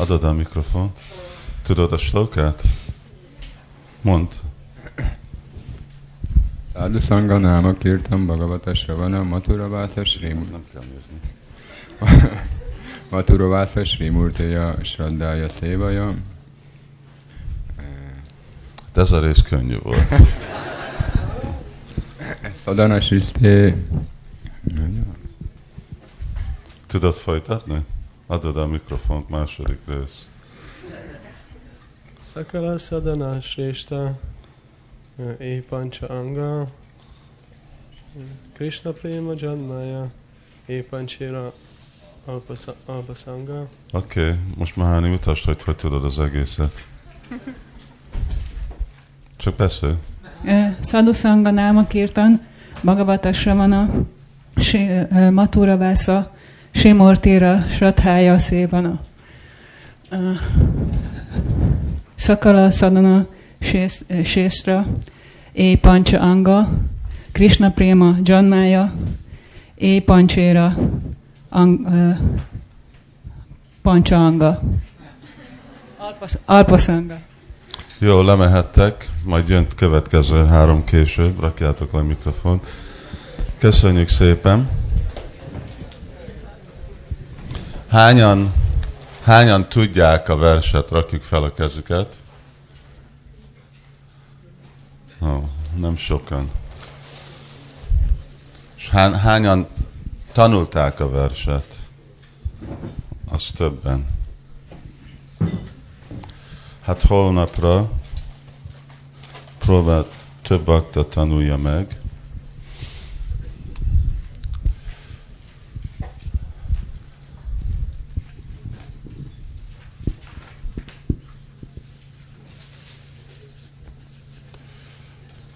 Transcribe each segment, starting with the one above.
adod a mikrofon. Tudod a slokát? Mondd. Sadhu Sangha Nama Kirtam Bhagavata Shravana Mathura Vasa Sri Nem kell nézni. Mathura Vasa Sri Murteya Shraddhaya Sevaya De ez a rész könnyű volt. Sadhana Shiste Tudod folytatni? Adod a mikrofont, második rész. Sakala sadhana shrestha e pancha anga Krishna e panchira alpasa- alpasanga Oké, okay, most már Háni mutasd, hogy hogy tudod az egészet. Csak beszélj. Sadhu Sangha Náma Kirtan, Bhagavata Shravana, Shi- ö, Mathura Vasa, Simortira. Ö, Sakala Sadhana Shés- Shestra, E Pancha Anga, Krishna Prema Janmaya, E Panchera, ang, ö, Pancha Anga. Alpas, Alpasanga. Jó, lemehettek, majd jön következő három később, rakjátok le a mikrofont. Köszönjük szépen. Hányan, hányan tudják a verset, rakjuk fel a kezüket. Ó, nem sokan. És há, hányan tanulták a verset? Az többen. Hát holnapra próbál több akta tanulja meg.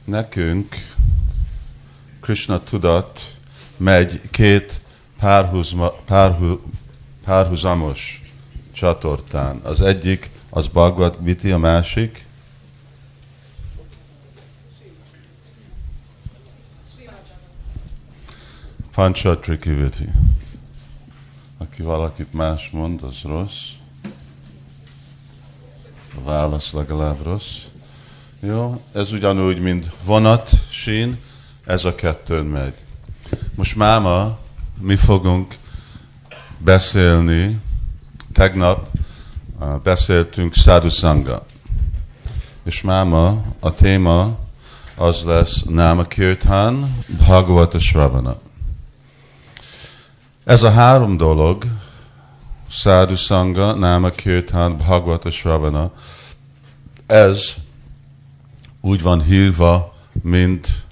Nekünk Krishna tudat megy két párhuzma, párhu, párhuzamos csatortán. Az egyik az Bhagavad Gita, a másik Panchatrikiviti. Aki valakit más mond, az rossz. A válasz legalább rossz. Jó, ez ugyanúgy, mint vonat, sín, ez a kettőn megy. Most máma mi fogunk beszélni, tegnap beszéltünk Sadhu Sangha. És máma a téma az lesz Nama Kirtan, Bhagavata Shravana. Ez a három dolog, Sadhu Sangha, Nama Kirtan, Bhagavata Shravana, ez úgy van hívva, mint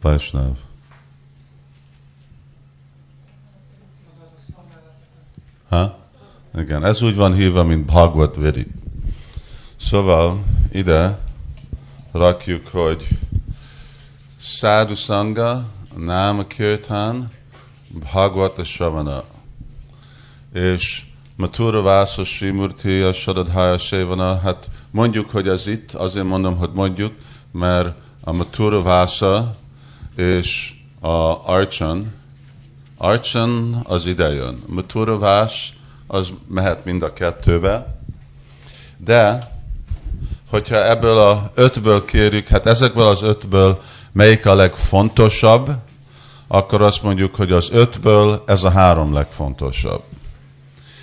Vaishnav. Ha? Igen, ez úgy van hívva, mint Bhagavad Vedi. Szóval ide rakjuk, hogy Sadhu Sangha, Nama Kirtan, Bhagavata Shravana. És Mathura Vasa Srimurtiya Sadadhaya Sevana, hát mondjuk, hogy ez itt, azért mondom, hogy mondjuk, mert a Mathura Vasa és a Archan, Archan az ide jön. Mathura Vás az mehet mind a kettőbe, de hogyha ebből a ötből kérjük, hát ezekből az ötből melyik a legfontosabb, akkor azt mondjuk, hogy az ötből ez a három legfontosabb.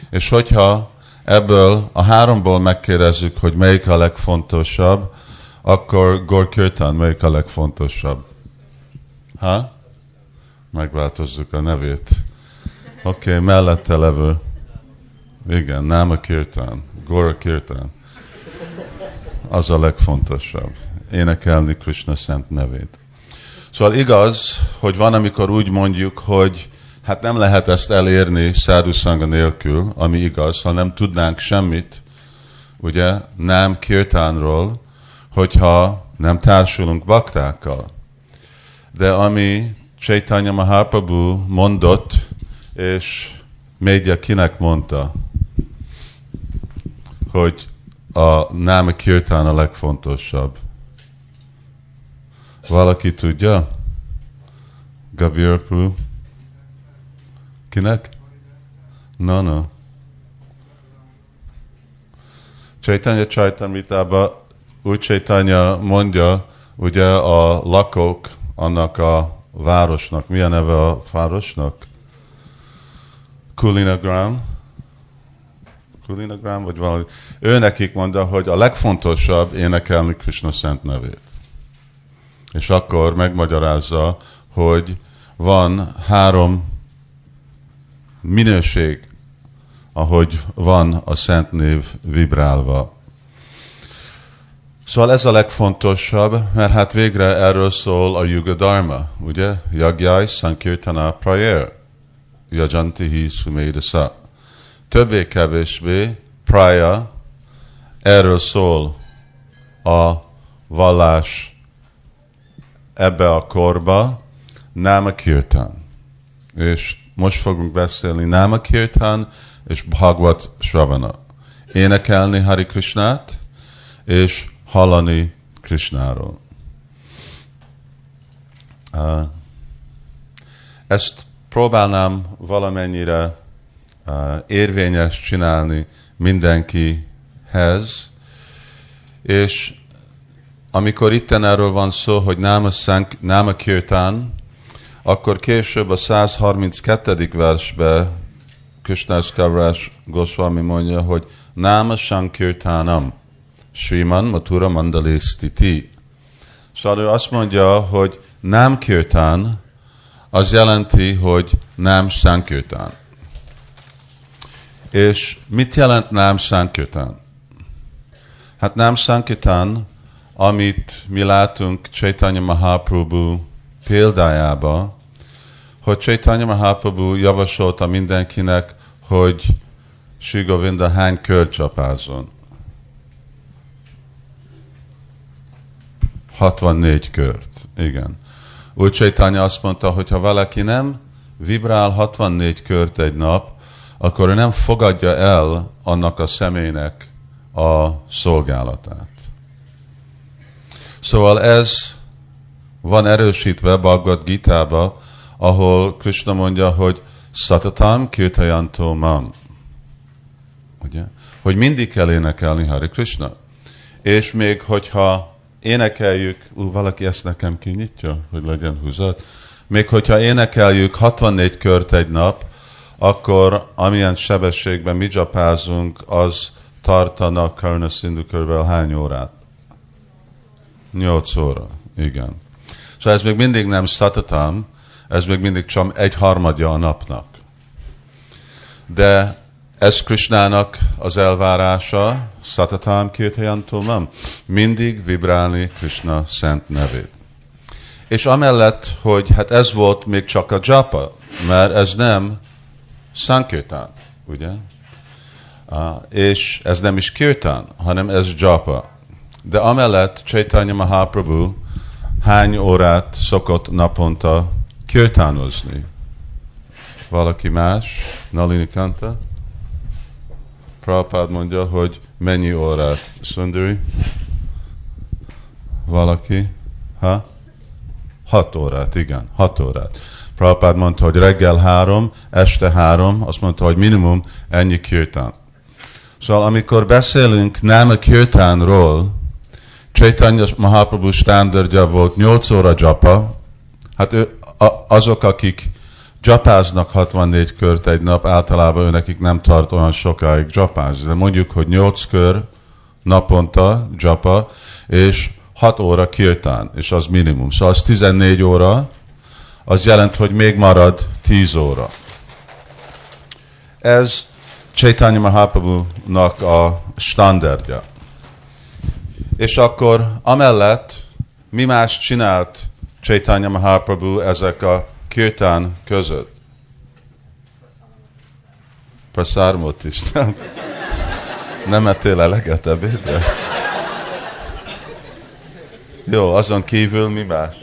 És hogyha ebből a háromból megkérdezzük, hogy melyik a legfontosabb, akkor Gor Kirtan melyik a legfontosabb? Ha? Megváltozzuk a nevét. Oké, okay, mellette levő. Igen, Nama Kirtan, Gora Kirtan. Az a legfontosabb. Énekelni Krishna szent nevét. Szóval igaz, hogy van, amikor úgy mondjuk, hogy hát nem lehet ezt elérni Sadhu Sangha nélkül, ami igaz, ha nem tudnánk semmit, ugye, nem kirtánról, hogyha nem társulunk baktákkal. De ami Chaitanya Mahaprabhu mondott, és média kinek mondta, hogy a Náma Kirtán a legfontosabb. Valaki tudja? Gabir Prabhu? Kinek? No, no. Chaitanya Chaitamritában úgy Chaitanya mondja, ugye a lakók annak a városnak, mi a neve a városnak? Kulinagram. Kulinagram, vagy valami. Ő nekik mondja, hogy a legfontosabb énekelni Krishna szent nevét. És akkor megmagyarázza, hogy van három minőség, ahogy van a szent név vibrálva. Szóval ez a legfontosabb, mert hát végre erről szól a Yuga Dharma, ugye? Yagyai Sankirtana Prayer, Yajantihi Sumedasa. Többé-kevésbé Praya, erről szól a vallás ebbe a korba, Nama Kirtan. És most fogunk beszélni Nama Kirtan és Bhagavad Shravana. Énekelni Hari Krishnát, és hallani Krishnáról. Uh, ezt próbálnám valamennyire érvényes csinálni mindenkihez, és amikor itten erről van szó, hogy Náma, Sank, Náma Kirtán, akkor később a 132. versbe Krishnás Kavrás Goswami mondja, hogy Náma Sankirtánam. Sriman Matura Mandali Stiti. Szóval ő azt mondja, hogy nem kirtán, az jelenti, hogy nem sankirtán. És mit jelent nem sankirtán? Hát nem sankirtán, amit mi látunk Chaitanya Mahaprabhu példájába, hogy Chaitanya Mahaprabhu javasolta mindenkinek, hogy Sri Govinda hány kör csapázon. 64 kört. Igen. Úgy Csaitanya azt mondta, hogy ha valaki nem vibrál 64 kört egy nap, akkor ő nem fogadja el annak a személynek a szolgálatát. Szóval ez van erősítve Bhagavad Gita-ba, ahol Krishna mondja, hogy Satatam kirtayanto mam. Ugye? Hogy mindig kell énekelni Hari Krishna. És még hogyha énekeljük, ú, valaki ezt nekem kinyitja, hogy legyen húzat. Még hogyha énekeljük 64 kört egy nap, akkor amilyen sebességben mi dzsapázunk, az tartana Karna Sindhu körülbelül hány órát? 8 óra, igen. Szóval ez még mindig nem szatatam, ez még mindig csak egy harmadja a napnak. De ez Krishnának az elvárása, Satatam Kirtayantumam, mindig vibrálni Krishna szent nevét. És amellett, hogy hát ez volt még csak a japa, mert ez nem Sankirtan, ugye? És ez nem is kirtan, hanem ez japa. De amellett Chaitanya Mahaprabhu hány órát szokott naponta kirtánozni? Valaki más? Nalini Kanta? Prabhupád mondja, hogy mennyi órát, Sundari? Valaki? Ha? Hat órát, igen, hat órát. Prabhupád mondta, hogy reggel három, este három, azt mondta, hogy minimum ennyi kirtán. Szóval amikor beszélünk nem a kirtánról, Chaitanya Mahaprabhu standardja volt 8 óra japa, hát ő, azok, akik Japáznak 64 kört egy nap, általában ő nekik nem tart olyan sokáig japázni. De mondjuk, hogy 8 kör naponta japa, és 6 óra kirtán, és az minimum. Szóval az 14 óra, az jelent, hogy még marad 10 óra. Ez Chaitanya Mahaprabhu-nak a standardja. És akkor amellett mi más csinált Chaitanya Mahaprabhu ezek a kirtán között. Prasármot is, nem? Nem ettél eleget ebédre? Jó, azon kívül mi más?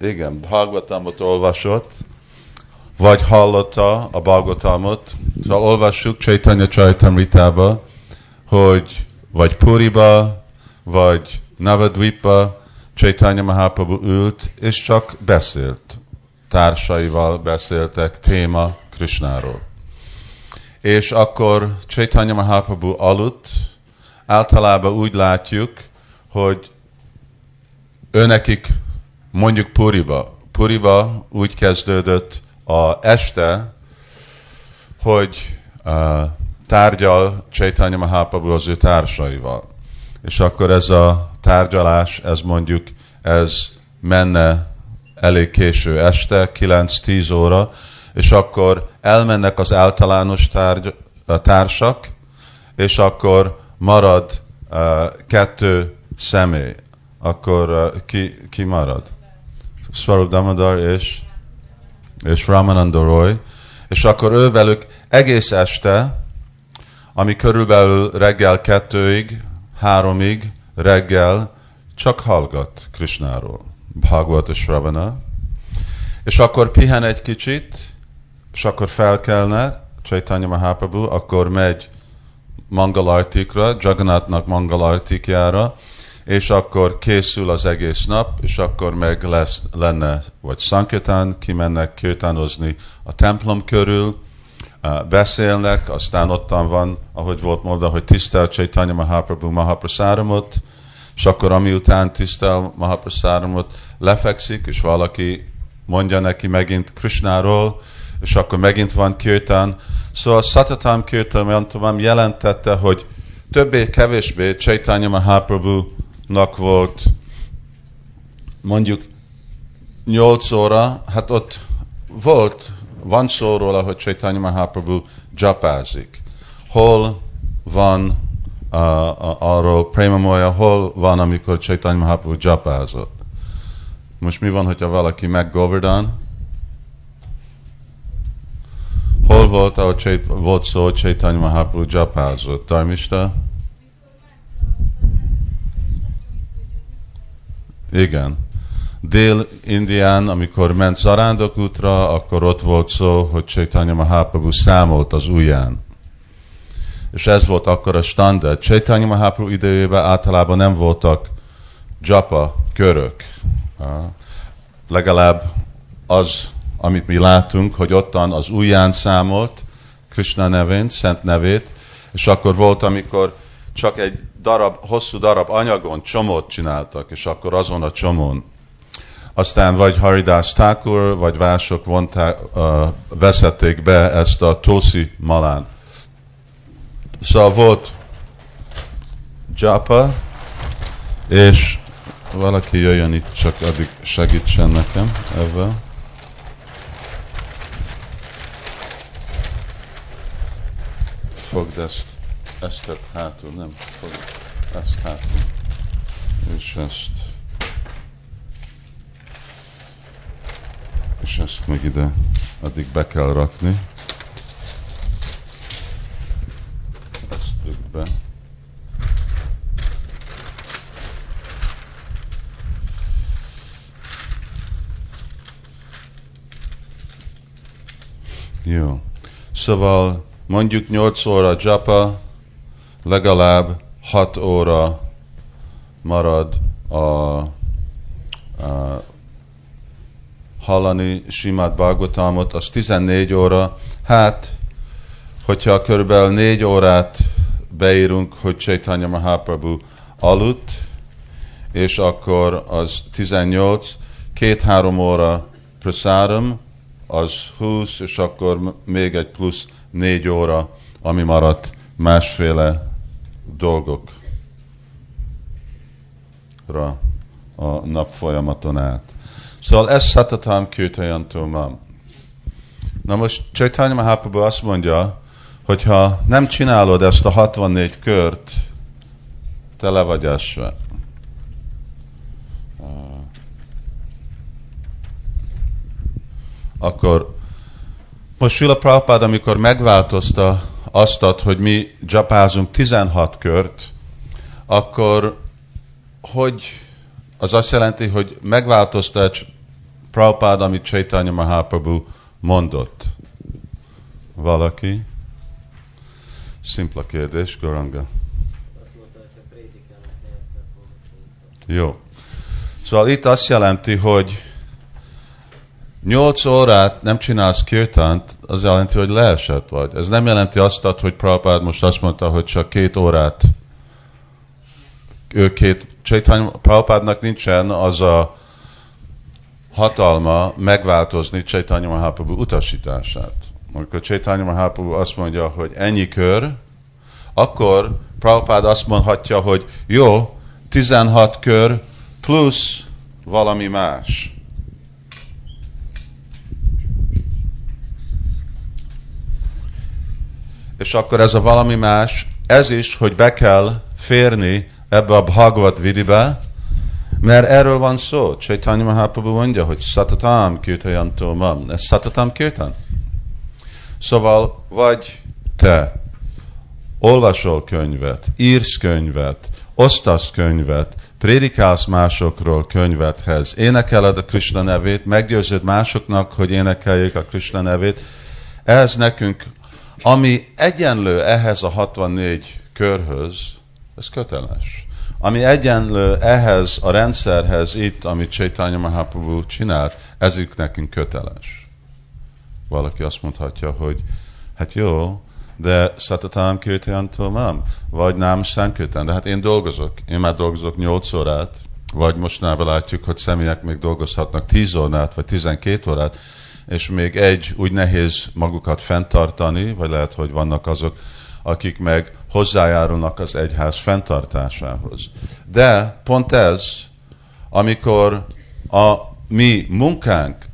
Igen, Bhagavatamot olvasott, vagy hallotta a Bhagavatamot. Szóval olvassuk Chaitanya Chaitamritába, hogy vagy Puriba, vagy Navadvipa, Chaitanya Mahaprabhu ült, és csak beszélt társaival beszéltek téma Krishnáról. és akkor Chaitanya Mahaprabhu aludt, általában úgy látjuk, hogy őnekik mondjuk Puriba. Puriba úgy kezdődött a este, hogy uh, tárgyal Chaitanya Mahaprabhu az ő társaival. És akkor ez a tárgyalás, ez mondjuk, ez menne elég késő este, 9-10 óra, és akkor elmennek az általános tárgy, társak, és akkor marad uh, kettő személy. Akkor uh, ki, ki marad? Swarup Damodar és, és Ramananda Roy, és akkor ő velük egész este, ami körülbelül reggel kettőig, háromig, reggel csak hallgat Krishnáról, Bhagavad és Ravana, és akkor pihen egy kicsit, és akkor felkelne Chaitanya Mahaprabhu, akkor megy Mangalartikra, Jagannathnak Mangalartikjára, és akkor készül az egész nap, és akkor meg lesz, lenne, vagy Sankirtan, kimennek kirtánozni a templom körül, beszélnek, aztán ottan van, ahogy volt mondva, hogy tisztel Chaitanya Mahaprabhu Mahaprasáramot, és akkor ami után tisztel Mahaprasáramot, lefekszik, és valaki mondja neki megint Krishnáról, és akkor megint van kirtan. Szóval Satatam Kirtan jelentette, hogy többé-kevésbé Chaitanya Mahaprabhu-nak volt mondjuk 8 óra, hát ott volt, van szó róla, hogy Chaitanya Mahaprabhu japázik. Hol van uh, uh, arról Prema Moya, hol van, amikor Chaitanya Mahaprabhu japázott? Most mi van, hogyha valaki meg Govardhan? Hol volt, ahol Csait, volt szó, hogy Chaitanya Mahaprabhu japázott? Tarmista? Igen. Dél-Indián, amikor ment Zarándok útra, akkor ott volt szó, hogy Chaitanya Mahaprabhu számolt az ujján. És ez volt akkor a standard. Chaitanya Mahaprabhu idejében általában nem voltak japa körök. Legalább az, amit mi látunk, hogy ottan az ujján számolt Krishna nevén, szent nevét, és akkor volt, amikor csak egy darab, hosszú darab anyagon csomót csináltak, és akkor azon a csomón. Aztán vagy Haridas Thakur, vagy vások vonták, uh, veszették be ezt a Tosi malán. Szóval volt Japa, és valaki jöjjön itt, csak addig segítsen nekem ebben. Fogd ezt, ezt hátul, nem, fogd ezt hátul. És ezt. És ezt meg ide, addig be kell rakni. Ezt be. Jó. Szóval mondjuk 8 óra japa, legalább 6 óra marad a, a hallani Simát Bhagavatamot, az 14 óra. Hát, hogyha körülbelül 4 órát beírunk, hogy Chaitanya Mahaprabhu aludt, és akkor az 18, két-három óra prasáram, az 20, és akkor még egy plusz 4 óra, ami maradt másféle dolgokra a nap folyamaton át. Szóval ez Satatam Kirtayantumam. Na most Chaitanya Mahaprabhu azt mondja, hogyha nem csinálod ezt a 64 kört, tele vagy esve. akkor most Sula Prabhupád, amikor megváltozta azt, hogy mi japázunk 16 kört, akkor hogy az azt jelenti, hogy megváltozta Prabhupád, amit Chaitanya Mahaprabhu mondott. Valaki? Szimpla kérdés, Goranga. Jó. Szóval itt azt jelenti, hogy nyolc órát nem csinálsz kirtant, az jelenti, hogy leesett vagy. Ez nem jelenti azt, hogy Prabhupád most azt mondta, hogy csak két órát ő két, Chaitanya Prabhupádnak nincsen az a hatalma megváltozni Chaitanya Mahaprabhu utasítását. Amikor Chaitanya Mahaprabhu azt mondja, hogy ennyi kör, akkor Prabhupád azt mondhatja, hogy jó, 16 kör plusz valami más. És akkor ez a valami más, ez is, hogy be kell férni ebbe a Bhagavad Vidibe, mert erről van szó. Chaitanya Mahaprabhu mondja, hogy satatam kirtayanto mam. Ez satatam kirtan. Szóval vagy te olvasol könyvet, írsz könyvet, osztasz könyvet, prédikálsz másokról könyvethez, énekeled a Krishna nevét, meggyőzöd másoknak, hogy énekeljék a Krishna nevét, ez nekünk, ami egyenlő ehhez a 64 körhöz, ez köteles. Ami egyenlő ehhez a rendszerhez itt, amit Chaitanya Mahaprabhu csinált, ezük nekünk köteles. Valaki azt mondhatja, hogy hát jó, de Satatam Kirtyanto nem, vagy nem Sankirtan, de hát én dolgozok, én már dolgozok 8 órát, vagy mostanában látjuk, hogy személyek még dolgozhatnak 10 órát, vagy 12 órát, és még egy úgy nehéz magukat fenntartani, vagy lehet, hogy vannak azok, akik meg hozzájárulnak az egyház fenntartásához. De pont ez, amikor a mi munkánk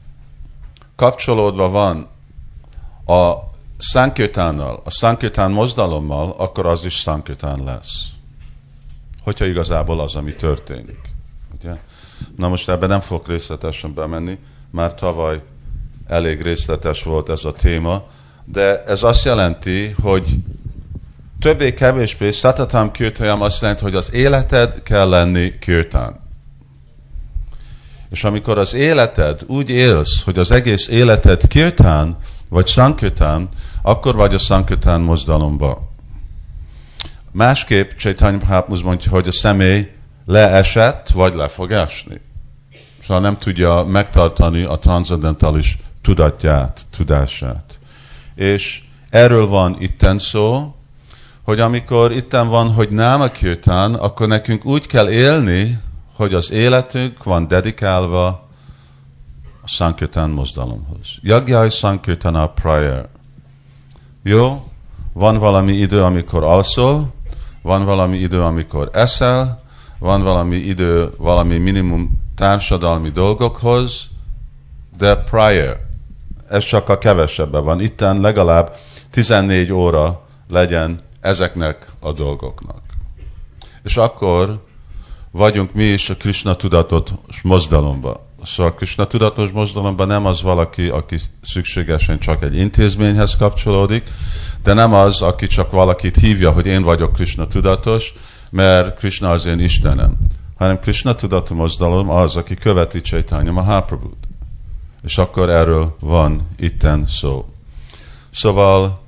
kapcsolódva van a Sankirtánnal, a Sankirtán mozdalommal, akkor az is Sankirtán lesz. Hogyha igazából az, ami történik. Ugye? Na most ebben nem fogok részletesen bemenni, már tavaly elég részletes volt ez a téma, de ez azt jelenti, hogy többé-kevésbé szatatam kirtayam azt jelenti, hogy az életed kell lenni kirtán. És amikor az életed úgy élsz, hogy az egész életed kirtán, vagy sankirtán, akkor vagy a sankirtán mozdalomba. Másképp Chaitanya Mahaprabhu mondja, hogy a személy leesett, vagy le fog esni. Szóval nem tudja megtartani a transzendentális tudatját, tudását. És erről van itten szó, hogy amikor itten van, hogy nem a kirtán, akkor nekünk úgy kell élni, hogy az életünk van dedikálva a Sankirtan mozdalomhoz. Jagjai Sankirtan a prayer. Jó? Van valami idő, amikor alszol, van valami idő, amikor eszel, van valami idő, valami minimum társadalmi dolgokhoz, de prior, ez csak a kevesebben van. Itten legalább 14 óra legyen ezeknek a dolgoknak. És akkor vagyunk mi is a Krishna tudatos mozdalomba. Szóval a Krishna tudatos mozdalomban nem az valaki, aki szükségesen csak egy intézményhez kapcsolódik, de nem az, aki csak valakit hívja, hogy én vagyok Krishna tudatos, mert Krishna az én Istenem, hanem Krishna tudatos mozdalom az, aki követi Chaitanya Mahaprabhut. És akkor erről van itten szó. Szóval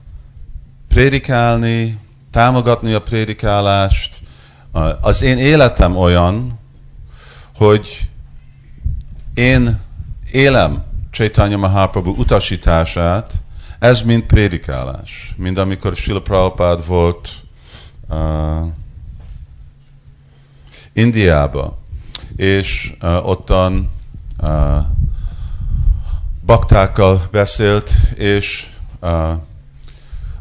prédikálni, támogatni a prédikálást. Az én életem olyan, hogy én élem Chaitanya Mahaprabhu utasítását, ez mind prédikálás. Mind amikor Srila Prabhupád volt uh, Indiába, és uh, ottan uh, baktákkal beszélt, és uh,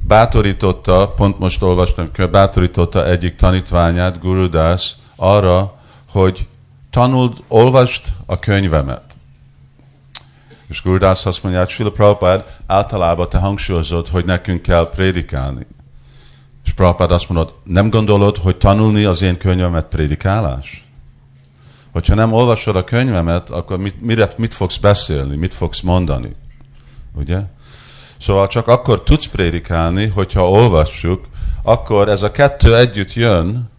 bátorította, pont most olvastam, bátorította egyik tanítványát, Guru Das, arra, hogy tanuld, olvast a könyvemet. És Guru Das azt mondja, hogy Srila Prabhupád általában te hangsúlyozod, hogy nekünk kell prédikálni. És Prabhupád azt mondod, nem gondolod, hogy tanulni az én könyvemet prédikálás? Hogyha nem olvasod a könyvemet, akkor mit, mire, mit fogsz beszélni, mit fogsz mondani? Ugye? Szóval csak akkor tudsz prédikálni, hogyha olvassuk, akkor ez a kettő együtt jön,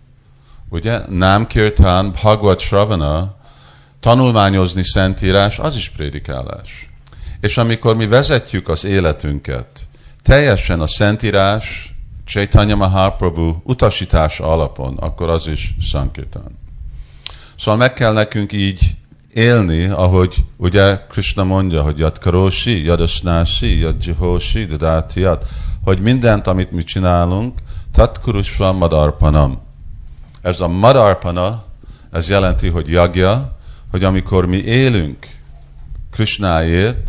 ugye? Nem kirtán, Bhagavad Shravana, tanulmányozni Szentírás, az is prédikálás. És amikor mi vezetjük az életünket, teljesen a Szentírás, Chaitanya Mahaprabhu utasítása alapon, akkor az is Sankirtan. Szóval meg kell nekünk így élni, ahogy ugye Krishna mondja, hogy Yadasnási, Yad Jihoshi, Dadátiyat, hogy mindent, amit mi csinálunk, Tatkurusva Madarpanam. Ez a Madarpana, ez jelenti, hogy jagja, hogy amikor mi élünk Krishnáért,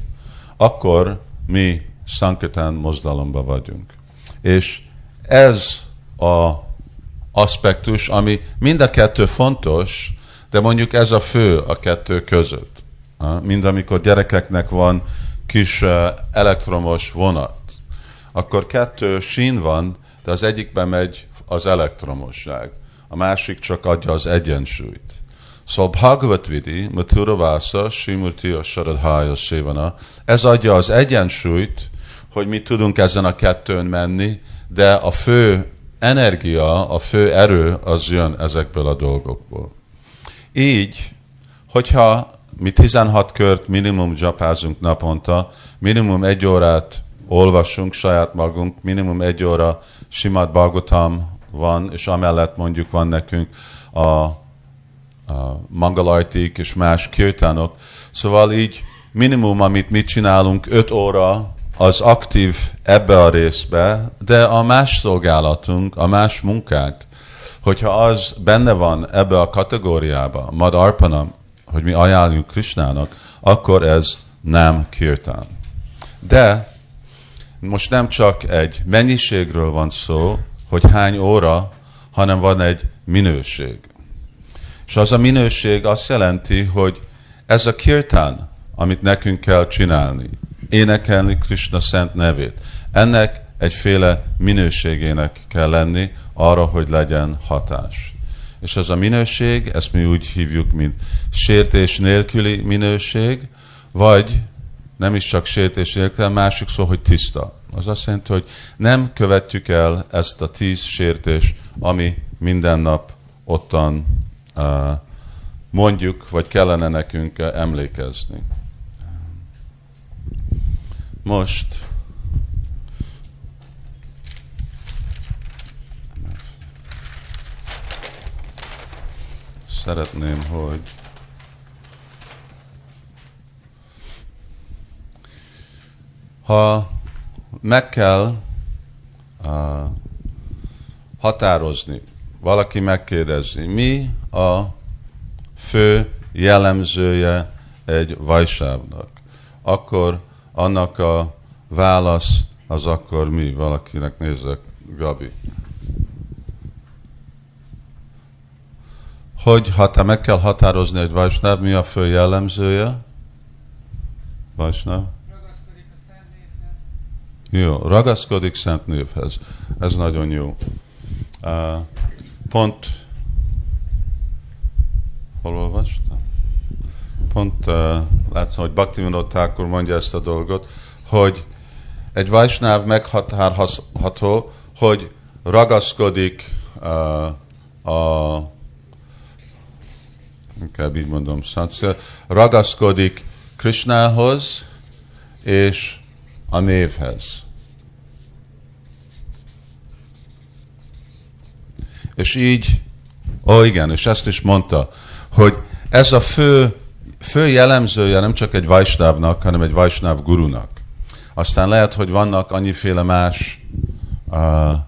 akkor mi Sankirtan mozdalomba vagyunk. És ez a aspektus, ami mind a kettő fontos, de mondjuk ez a fő a kettő között. Mind amikor gyerekeknek van kis elektromos vonat, akkor kettő sín van, de az egyikben megy az elektromosság, a másik csak adja az egyensúlyt. Szóval Bhagavat Vidi, Mathura Vasa, Simurti a Saradhaya Sévana, ez adja az egyensúlyt, hogy mi tudunk ezen a kettőn menni, de a fő energia, a fő erő az jön ezekből a dolgokból. Így, hogyha mi 16 kört minimum japázunk naponta, minimum egy órát olvasunk saját magunk, minimum egy óra simat Bhagavatam van, és amellett mondjuk van nekünk a, a mangalartik és más kirtánok. Szóval így minimum, amit mi csinálunk, 5 óra az aktív ebbe a részbe, de a más szolgálatunk, a más munkák, hogyha az benne van ebbe a kategóriába, mad arpana, hogy mi ajánljuk Krisnának, akkor ez nem kirtán. De most nem csak egy mennyiségről van szó, hogy hány óra, hanem van egy minőség. És az a minőség azt jelenti, hogy ez a kirtán, amit nekünk kell csinálni, énekelni Krishna szent nevét, ennek egyféle minőségének kell lenni arra, hogy legyen hatás. És az a minőség, ezt mi úgy hívjuk, mint sértés nélküli minőség, vagy nem is csak sértés nélkül, másik szó, hogy tiszta. Az azt jelenti, hogy nem követjük el ezt a tíz sértés, ami minden nap ottan mondjuk, vagy kellene nekünk emlékezni. Most szeretném, hogy ha meg kell uh, határozni, valaki megkérdezi, mi a fő jellemzője egy vajsávnak, akkor annak a válasz az akkor mi? Valakinek nézzek, Gabi. Hogy ha te meg kell határozni egy vajsnáv, mi a fő jellemzője? Vajsnáv? Ragaszkodik szent névhez. Jó, ragaszkodik szent névhez. Ez nagyon jó. Uh, pont hol olvastam? Pont uh, látszom, hogy Bhaktivinoda Thakur mondja ezt a dolgot, hogy egy vajsnáv meghatározható, hogy ragaszkodik uh, a inkább így mondom, szanszél, ragaszkodik Krishnához és a névhez. És így, ó igen, és ezt is mondta, hogy ez a fő, fő jellemzője nem csak egy vajsnávnak, hanem egy vajsnáv gurunak. Aztán lehet, hogy vannak annyiféle más uh,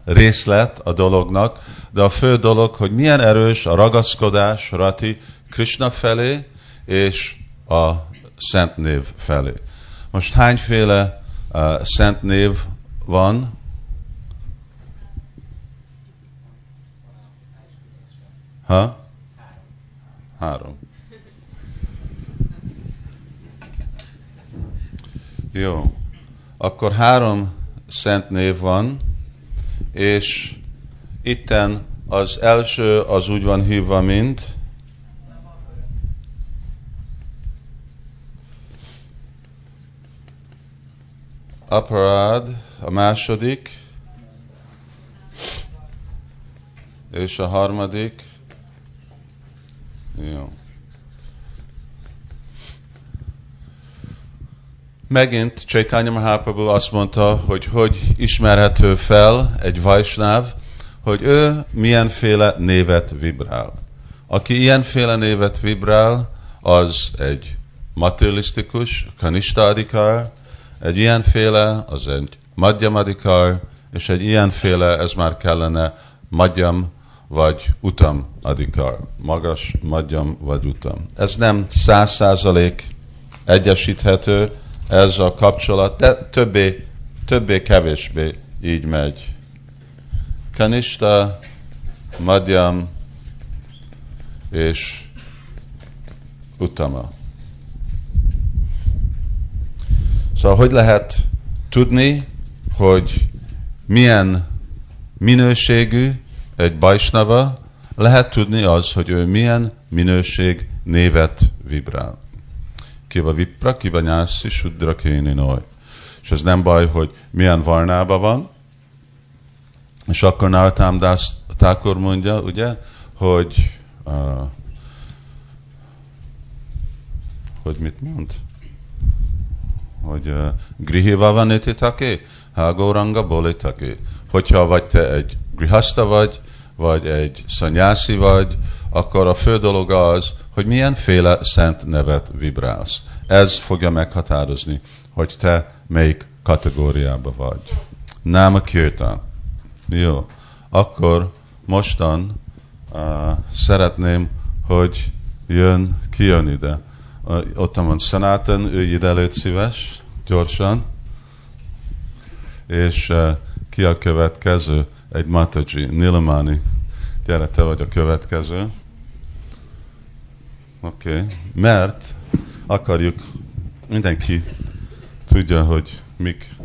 részlet a dolognak, de a fő dolog, hogy milyen erős a ragaszkodás, rati, Krishna felé és a szent név felé. Most hányféle uh, szent név van? Ha? Három. Jó. Akkor három szent név van, és itten az első az úgy van hívva, mint aparád, a második, és a harmadik. Jó. Megint Chaitanya Mahaprabhu azt mondta, hogy hogy ismerhető fel egy vajsnáv, hogy ő milyenféle névet vibrál. Aki ilyenféle névet vibrál, az egy materialisztikus, kanista adikar, egy ilyenféle, az egy madhyam adikar, és egy ilyenféle, ez már kellene madhyam vagy utam adikar. Magas, madhyam vagy utam. Ez nem száz százalék egyesíthető, ez a kapcsolat, de többé, többé kevésbé így megy. Kanista, madhyam és utama. Szóval hogy lehet tudni, hogy milyen minőségű egy bajsnava, lehet tudni az, hogy ő milyen minőség névet vibrál. Kiva vipra, kiva nyászi, sudra kéni noy. És ez nem baj, hogy milyen varnába van, és akkor Naratam Das Thakur mondja, ugye, hogy uh, hogy mit mond? Hogy uh, grihiva van ititake, hágóranga bolitake. Hogyha vagy te egy grihasta vagy, vagy egy szanyászi vagy, akkor a fő dolog az, hogy milyen féle szent nevet vibrálsz. Ez fogja meghatározni, hogy te melyik kategóriába vagy. Nem a kirtan. Jó. Akkor mostan uh, szeretném, hogy jön, ki jön ide. Ott van Sanatan, ő ide előtt szíves, gyorsan. És uh, ki a következő? Egy Mataji, Nilamani. Gyere, te vagy a következő. Oké. Okay. Mert akarjuk, mindenki tudja, hogy mik,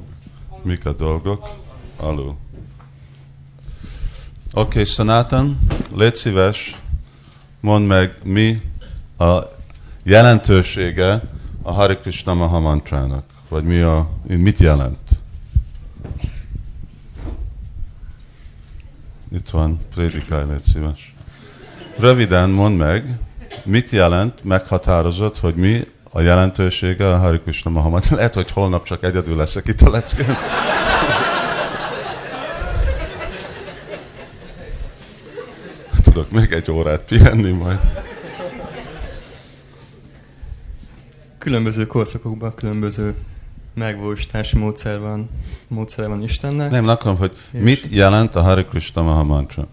mik a dolgok. Alul. Oké, okay, Sanatan, légy szíves, mondd meg, mi a jelentősége a Hare Krishna Maha mantrának, vagy mi a, mit jelent? Itt van, prédikálj, légy szíves. Röviden mondd meg, mit jelent, meghatározott, hogy mi a jelentősége a Hare Krishna Mahamad. Lehet, hogy holnap csak egyedül leszek itt a leckén. Tudok még egy órát pihenni majd. Különböző korszakokban különböző megvalósítási módszer van, módszere van Istennek. Nem, akarom, hogy mit jelent a Hare Krishna Mahamantra?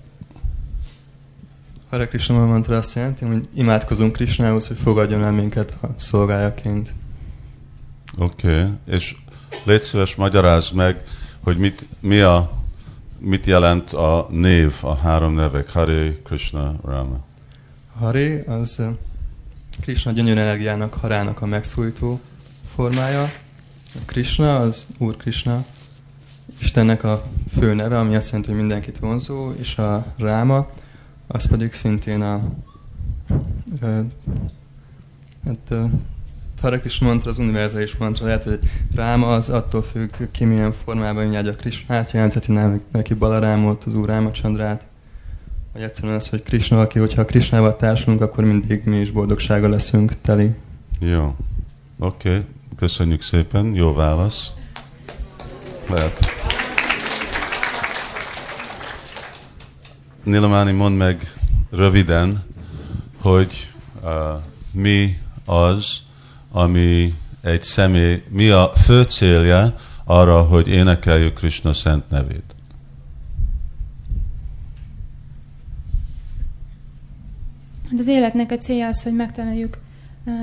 Hare Krishna mantra azt jelenti, hogy imádkozunk Krishnához, hogy fogadjon el minket a szolgájaként. Oké, okay. és légy szíves, magyarázd meg, hogy mit, mi a, mit jelent a név, a három nevek, Hare, Krishna, Rama. Hare az Krishna gyönyör energiának, harának a megszólító formája. A Krishna az Úr Krishna, Istennek a fő neve, ami azt jelenti, hogy mindenkit vonzó, és a Ráma, az pedig szintén a, a hát a Hare Krishna mantra az univerzális mantra, lehet, hogy Ráma az attól függ, ki milyen formában imádja Krishnát, jelentheti neki Balarámot, az Úr Rámacsandrát, vagy egyszerűen az, hogy Krishna, aki, hogyha Krishnával társulunk, akkor mindig mi is boldogsága leszünk teli. Jó. Oké. Okay. Köszönjük szépen. Jó válasz. Lehet. Nilamani, mondd meg röviden, hogy uh, mi az, ami egy személy, mi a fő célja arra, hogy énekeljük Krishna szent nevét. Hát az életnek a célja az, hogy megtanuljuk uh,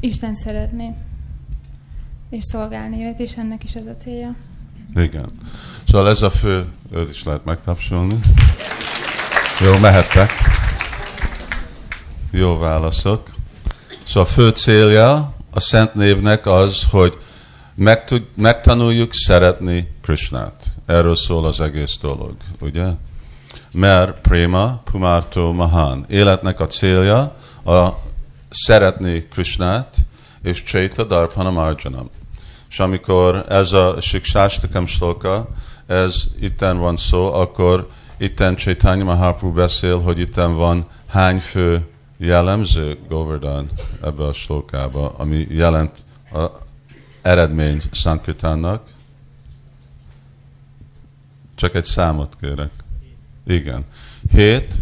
Isten szeretni, és szolgálni őt, és ennek is ez a célja. Igen. Szóval ez a fő, őt is lehet megtapsolni. Jó, mehettek. Jó válaszok. Szóval a fő célja a szent névnek az, hogy megtanuljuk szeretni Krishnát. Erről szól az egész dolog, ugye? Mert prema pumarto mahan. Életnek a célja a szeretni Krishnát, és Chaita Darpanam Arjanam. És amikor ez a Siksástakam sloka, ez itten van szó, akkor itten Chaitanya Mahaprabhu beszél, hogy itten van hány fő jellemző Govardhan ebbe a slokába, ami jelent a eredmény Sankritának. Csak egy számot kérek. Igen. Hét.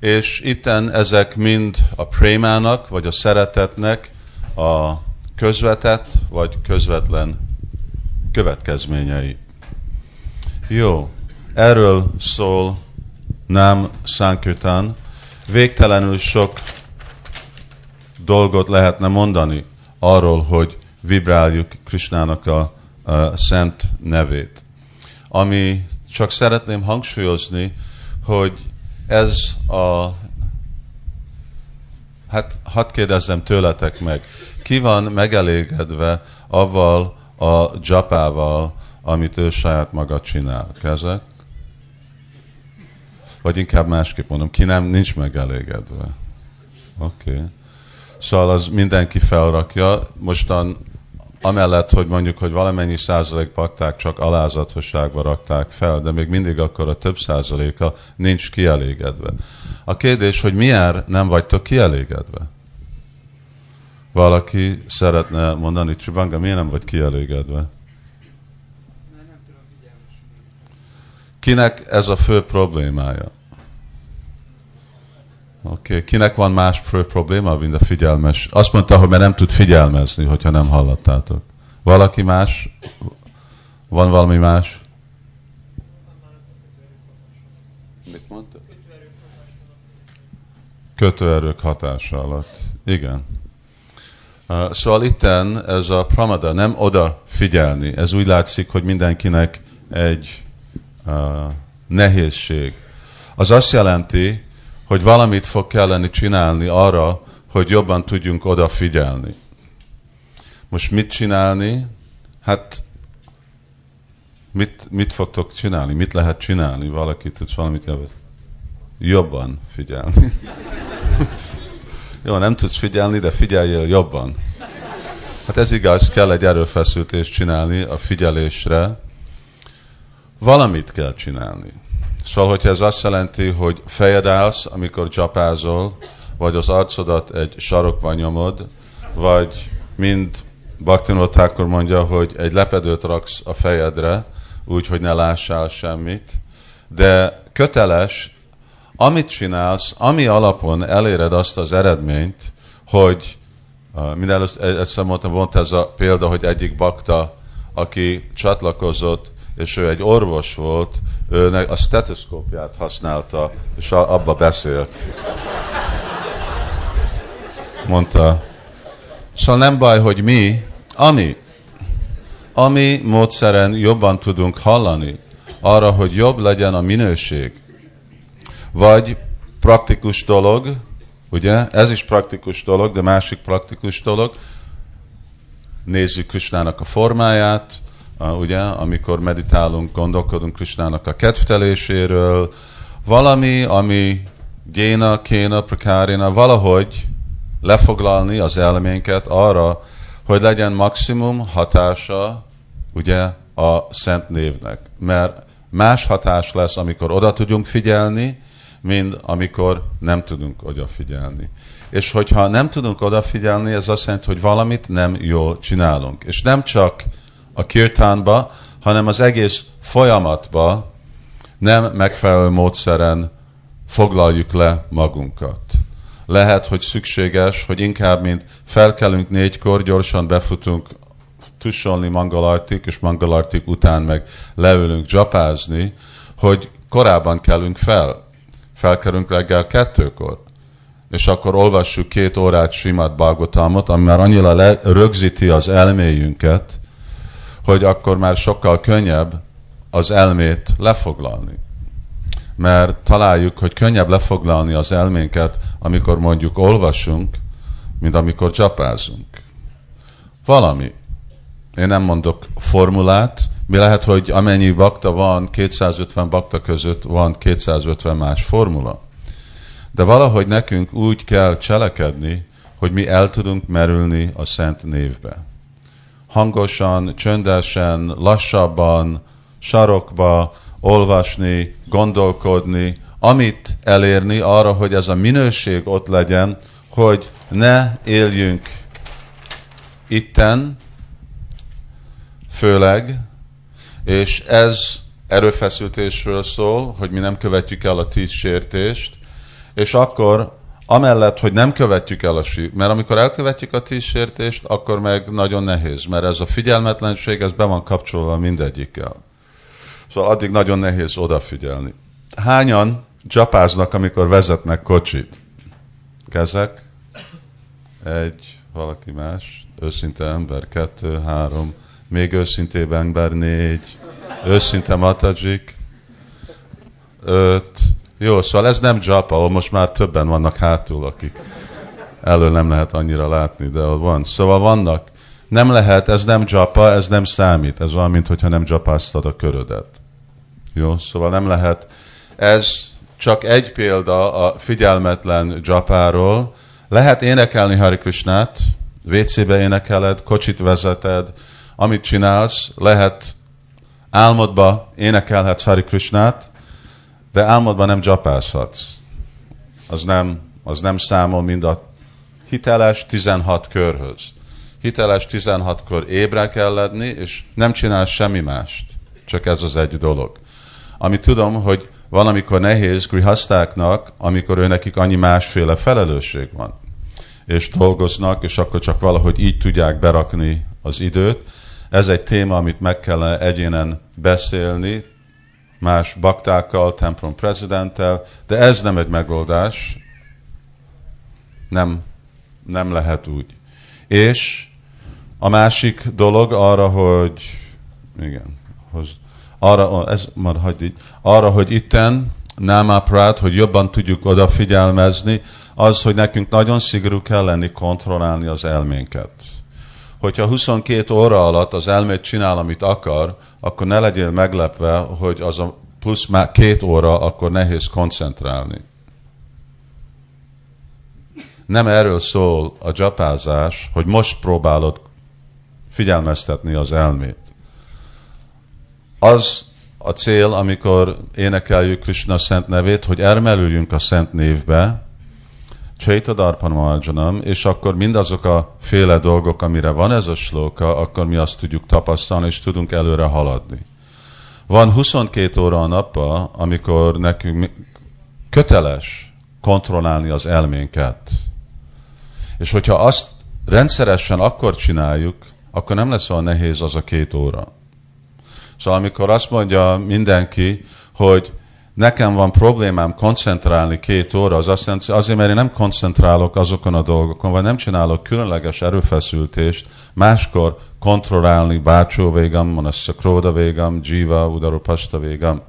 És itten ezek mind a prémának, vagy a szeretetnek a közvetett, vagy közvetlen következményei. Jó, erről szól nem Sankirtan. Végtelenül sok dolgot lehetne mondani arról, hogy vibráljuk Krisnának a, a szent nevét. Ami csak szeretném hangsúlyozni, hogy ez a hát hadd kérdezzem tőletek meg, ki van megelégedve avval a japával, amit ő saját maga csinál? Kezek? Vagy inkább másképp mondom, ki nem, nincs megelégedve. Oké. Okay. Szóval az mindenki felrakja. Mostan amellett, hogy mondjuk, hogy valamennyi százalék pakták csak alázatosságba rakták fel, de még mindig akkor a több százaléka nincs kielégedve. A kérdés, hogy miért nem vagytok kielégedve? Valaki szeretne mondani, Csubanga, miért nem vagy kielégedve? Kinek ez a fő problémája? Oké, okay. kinek van más probléma, mint a figyelmes? Azt mondta, hogy mert nem tud figyelmezni, hogyha nem hallottátok. Valaki más? Van valami más? Mit mondta? Kötőerők hatása alatt. Igen. Uh, szóval itten ez a pramada, nem oda figyelni. Ez úgy látszik, hogy mindenkinek egy uh, nehézség. Az azt jelenti, hogy valamit fog kelleni csinálni arra, hogy jobban tudjunk odafigyelni. Most mit csinálni? Hát mit, mit fogtok csinálni? Mit lehet csinálni? Valaki tudsz valamit javít? Jobban figyelni. Jó, nem tudsz figyelni, de figyeljél jobban. Hát ez igaz, kell egy erőfeszültést csinálni a figyelésre. Valamit kell csinálni. Szóval, hogyha ez azt jelenti, hogy fejed állsz, amikor csapázol, vagy az arcodat egy sarokban nyomod, vagy mind Bhaktivinoda akkor mondja, hogy egy lepedőt raksz a fejedre, úgy, hogy ne lássál semmit, de köteles, amit csinálsz, ami alapon eléred azt az eredményt, hogy uh, mindenezt egyszer mondtam, volt ez a példa, hogy egyik bakta, aki csatlakozott, és ő egy orvos volt, ő a stetoszkópját használta, és abba beszélt. Mondta. Szóval nem baj, hogy mi, ami, ami módszeren jobban tudunk hallani, arra, hogy jobb legyen a minőség. Vagy praktikus dolog, ugye, ez is praktikus dolog, de másik praktikus dolog, nézzük Krisnának a formáját, ugye, amikor meditálunk, gondolkodunk Krisnának a kedvteléséről, valami, ami géna, kéna, prakárina, valahogy lefoglalni az elménket arra, hogy legyen maximum hatása ugye a szent névnek. Mert más hatás lesz, amikor oda tudunk figyelni, mint amikor nem tudunk odafigyelni. És hogyha nem tudunk odafigyelni, ez azt jelenti, hogy valamit nem jól csinálunk. És nem csak a kirtánba, hanem az egész folyamatba nem megfelelő módszeren foglaljuk le magunkat. Lehet, hogy szükséges, hogy inkább, mint felkelünk négykor, gyorsan befutunk tussolni mangalartik, és mangalartik után meg leülünk dzsapázni, hogy korábban kellünk fel. Felkelünk reggel kettőkor. És akkor olvassuk két órát Simát Bhagavatamot, ami már annyira rögzíti az elméjünket, hogy akkor már sokkal könnyebb az elmét lefoglalni. Mert találjuk, hogy könnyebb lefoglalni az elménket, amikor mondjuk olvasunk, mint amikor csapázunk. Valami. Én nem mondok formulát, mi lehet, hogy amennyi bakta van, 250 bakta között van 250 más formula. De valahogy nekünk úgy kell cselekedni, hogy mi el tudunk merülni a szent névbe hangosan, csöndesen, lassabban, sarokba olvasni, gondolkodni, amit elérni arra, hogy ez a minőség ott legyen, hogy ne éljünk itten, főleg, és ez erőfeszítésről szól, hogy mi nem követjük el a tíz sértést, és akkor amellett, hogy nem követjük el a sí, mert amikor elkövetjük a tízsértést, akkor meg nagyon nehéz, mert ez a figyelmetlenség, ez be van kapcsolva mindegyikkel. Szóval addig nagyon nehéz odafigyelni. Hányan csapáznak, amikor vezetnek kocsit? Kezek? Egy, valaki más? Őszinte ember? Kettő, három. Még őszintébb ember? Négy. Őszinte matajik? Öt. Jó, szóval ez nem japa, ahol most már többen vannak hátul, akik elől nem lehet annyira látni, de ott van. Szóval vannak. Nem lehet, ez nem japa, ez nem számít. Ez olyan, mintha nem japáztad a körödet. Jó, szóval nem lehet. Ez csak egy példa a figyelmetlen japáról. Lehet énekelni Hari Krishnát, WC-be énekeled, kocsit vezeted, amit csinálsz, lehet álmodba énekelhetsz Hari Krishnát, de álmodban nem japázhatsz. Az nem, az nem számol mind a hiteles 16 körhöz. Hiteles 16-kor ébre kell lenni, és nem csinálsz semmi mást. Csak ez az egy dolog. Ami tudom, hogy valamikor nehéz grihasztáknak, amikor ő nekik annyi másféle felelősség van. És dolgoznak, és akkor csak valahogy így tudják berakni az időt. Ez egy téma, amit meg kellene egyénen beszélni, más baktákkal, templom prezidenttel, de ez nem egy megoldás. Nem, nem lehet úgy. És a másik dolog arra, hogy igen, hoz, arra, ez már hagyd így, arra, hogy itten nem aprát, hogy jobban tudjuk odafigyelmezni, az, hogy nekünk nagyon szigorú kell lenni kontrollálni az elménket. Hogyha 22 óra alatt az elmét csinál, amit akar, akkor ne legyél meglepve, hogy az a plusz már két óra, akkor nehéz koncentrálni. Nem erről szól a dzsapázás, hogy most próbálod figyelmeztetni az elmét. Az a cél, amikor énekeljük Krishna szent nevét, hogy elmerüljünk a szent névbe, Chaitadarpanamarjanam, és akkor mindazok a féle dolgok, amire van ez a slóka, akkor mi azt tudjuk tapasztalni, és tudunk előre haladni. Van 22 óra a nappa, amikor nekünk köteles kontrollálni az elménket. És hogyha azt rendszeresen akkor csináljuk, akkor nem lesz olyan nehéz az a két óra. Szóval amikor azt mondja mindenki, hogy nekem van problémám koncentrálni két óra, az azt jelenti, azért, mert én nem koncentrálok azokon a dolgokon, vagy nem csinálok különleges erőfeszültést, máskor kontrollálni bácsó végam, manassa króda végam, jiva, udarupasta végam.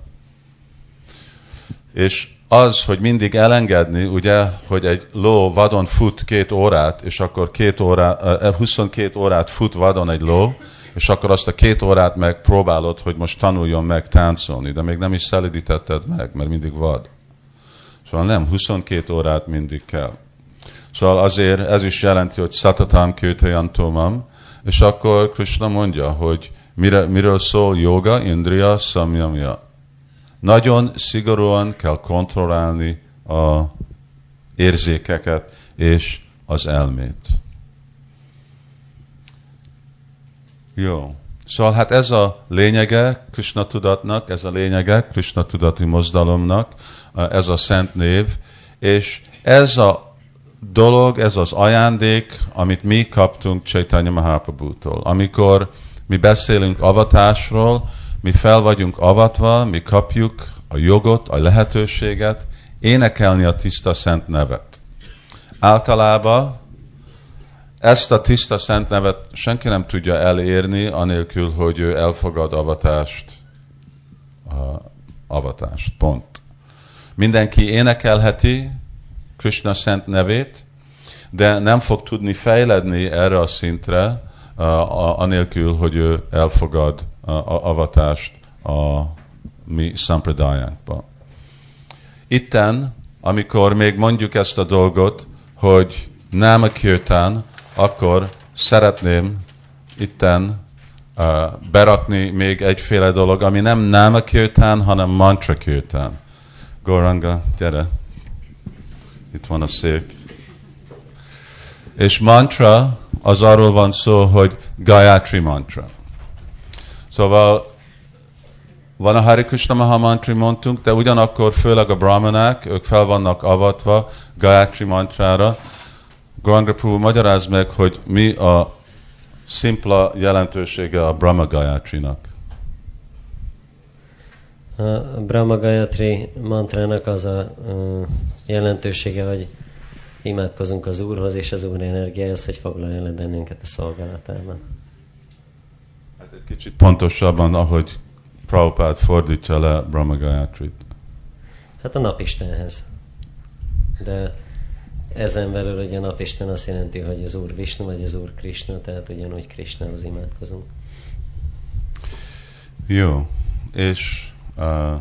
És az, hogy mindig elengedni, ugye, hogy egy ló vadon fut két órát, és akkor két órá, 22 órát fut vadon egy ló, és akkor azt a két órát megpróbálod, hogy most tanuljon meg táncolni, de még nem is szelidítetted meg, mert mindig vad. Szóval nem, 22 órát mindig kell. Szóval azért ez is jelenti, hogy szatatam kőtejantomam, és akkor Krishna mondja, hogy mire, miről szól joga, indriya, samyamya. Nagyon szigorúan kell kontrollálni a érzékeket és az elmét. Jó. Szóval hát ez a lényege Krishna tudatnak, ez a lényege Krishna tudati mozdalomnak, ez a szent név, és ez a dolog, ez az ajándék, amit mi kaptunk Chaitanya Mahaprabhu-tól. Amikor mi beszélünk avatásról, mi fel vagyunk avatva, mi kapjuk a jogot, a lehetőséget énekelni a tiszta szent nevet. Általában ezt a tiszta szent nevet senki nem tudja elérni, anélkül, hogy ő elfogad avatást. A avatást, pont. Mindenki énekelheti Krishna szent nevét, de nem fog tudni fejledni erre a szintre, anélkül, hogy ő elfogad a avatást a mi szampradájánkba. Itten, amikor még mondjuk ezt a dolgot, hogy nem a kirtán, akkor szeretném itten uh, berakni még egyféle dolog, ami nem náma kirtán, hanem mantra kirtán. Goranga, gyere. Itt van a szék. És mantra, az arról van szó, hogy Gayatri mantra. Szóval van a Hare Krishna Mahamantri mondtunk, de ugyanakkor főleg a brahmanák, ők fel vannak avatva Gayatri mantrára. Goranga Prabhu magyaráz meg, hogy mi a szimpla jelentősége a Brahma Gayatrinak. A Brahma Gayatri mantrának az a jelentősége, hogy imádkozunk az Úrhoz, és az Úr energiája az, hogy foglalja le bennünket a szolgálatában. Hát egy kicsit pontosabban, ahogy Prabhupád fordítja le Brahma Gayatrit. Hát a napistenhez. De ezen belül ugye napisten azt jelenti, hogy az Úr Vishnu vagy az Úr Krishna, tehát ugyanúgy Krishnához imádkozunk. Jó, és uh,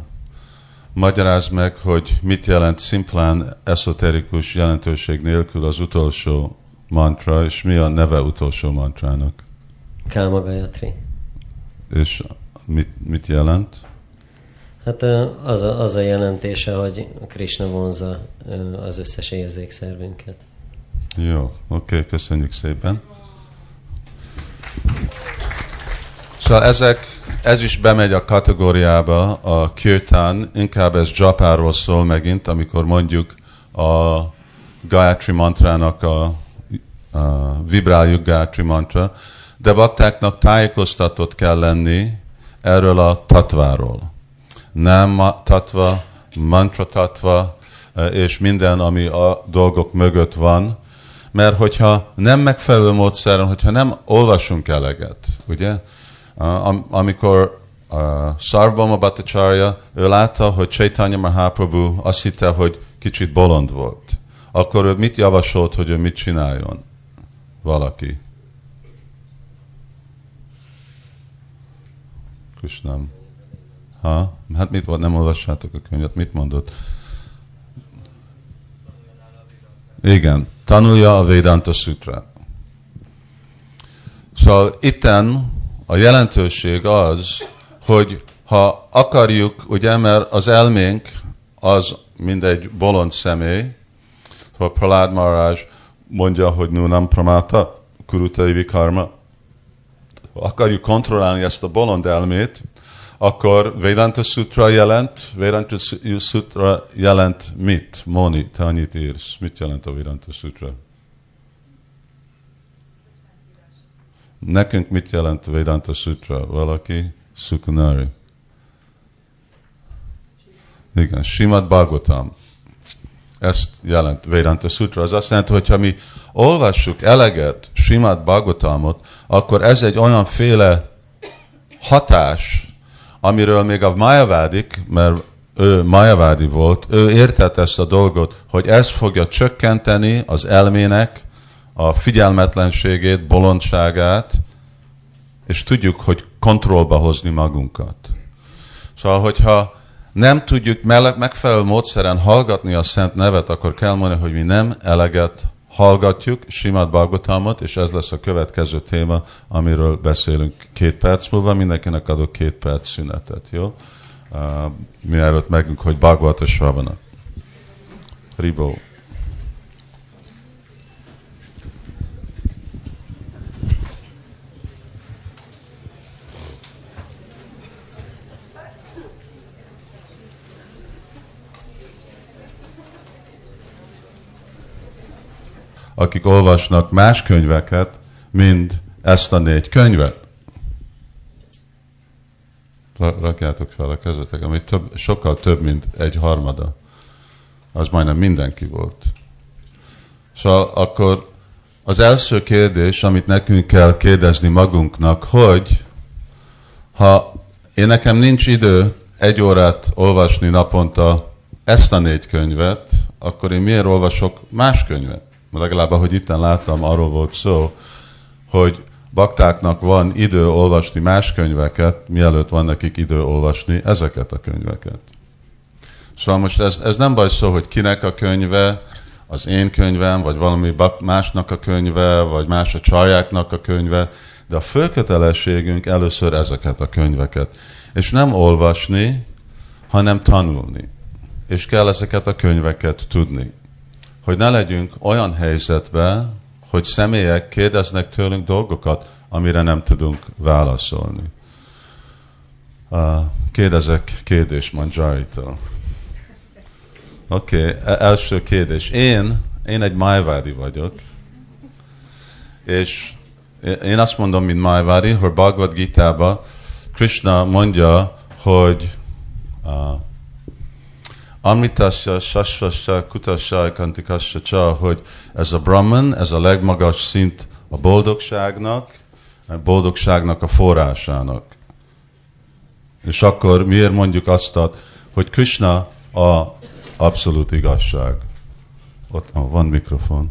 magyaráz meg, hogy mit jelent szimplán ezoterikus jelentőség nélkül az utolsó mantra, és mi a neve utolsó mantrának, Káma Gayatri. és mit, mit jelent? Hát az a, az a jelentése, hogy Krishna vonza az összes érzékszervünket. Jó, oké, köszönjük szépen. Szóval ezek, ez is bemegy a kategóriába, a kirtán, inkább ez japáról szól megint, amikor mondjuk a Gayatri mantrának a, a vibráljuk Gayatri mantra, de baktáknak tájékoztatott kell lenni erről a tatváról. Nem tatva, mantra tatva, eh, és minden, ami a dolgok mögött van, mert hogyha nem megfelelő módszeren, hogyha nem olvasunk eleget, ugye, am- amikor uh, Sarvabhauma Bhattacharya, ő látta, hogy Chaitanya Mahaprabhu azt hitte, hogy kicsit bolond volt. Akkor ő mit javasolt, hogy ő mit csináljon? Valaki. Köszönöm. Ha? Hát mit volt? Nem olvassátok a könyvet. Mit mondott? Igen. Tanulja a Vedanta Sutra. Szóval itten a jelentőség az, hogy ha akarjuk, ugye, mert az elménk az mindegy bolond személy, szóval Pralád Maharaj mondja, hogy Nunam Pramata, Kurutai Vikarma, ha akarjuk kontrollálni ezt a bolond elmét, akkor Vedanta Sutra jelent, Vedanta Sutra jelent mit? Moni, te annyit írsz. Mit jelent a Vedanta Sutra? Nekünk mit jelent a Vedanta Sutra? Valaki? Sukunari. Igen, Simad Bhagavatam. Ezt jelent Vedanta Sutra. Az azt jelenti, hogy ha mi olvassuk eleget Simad Bhagavatamot, akkor ez egy olyan féle hatás, amiről még a Mayavádik, mert ő Mayavádi volt, ő értett ezt a dolgot, hogy ez fogja csökkenteni az elmének a figyelmetlenségét, bolondságát, és tudjuk, hogy kontrollba hozni magunkat. Szóval, hogyha nem tudjuk megfelelő módszeren hallgatni a szent nevet, akkor kell mondani, hogy mi nem eleget hallgatjuk Simad Bhagavatamot, és ez lesz a következő téma, amiről beszélünk két perc múlva. Mindenkinek adok két perc szünetet, jó? Uh, mielőtt megünk, hogy Bhagavata Sravana. Ribó. Akik olvasnak más könyveket, mint ezt a négy könyvet. Ra- Rakjátok fel a kezetek, ami több, sokkal több, mint egy harmada. Az majdnem mindenki volt. Szóval akkor az első kérdés, amit nekünk kell kérdezni magunknak, hogy ha én nekem nincs idő egy órát olvasni naponta ezt a négy könyvet, akkor én miért olvasok más könyvet? Legalább ahogy itten láttam, arról volt szó, hogy baktáknak van idő olvasni más könyveket, mielőtt van nekik idő olvasni ezeket a könyveket. Szóval most ez, ez nem baj szó, hogy kinek a könyve, az én könyvem, vagy valami másnak a könyve, vagy más a csajáknak a könyve, de a fő kötelességünk először ezeket a könyveket. És nem olvasni, hanem tanulni. És kell ezeket a könyveket tudni hogy ne legyünk olyan helyzetben, hogy személyek kérdeznek tőlünk dolgokat, amire nem tudunk válaszolni. Kérdezek kérdés Manjari-tól. Oké, okay, első kérdés. Én, én egy májvádi vagyok, és én azt mondom, mint májvádi, hogy Bhagavad Gita-ba Krishna mondja, hogy uh, Amritasya, Sasvasya, Kutasya, Kantikasya, Csa, hogy ez a Brahman, ez a legmagas szint a boldogságnak, a boldogságnak a forrásának. És akkor miért mondjuk azt, hogy Krishna a abszolút igazság? Ott oh, van mikrofon.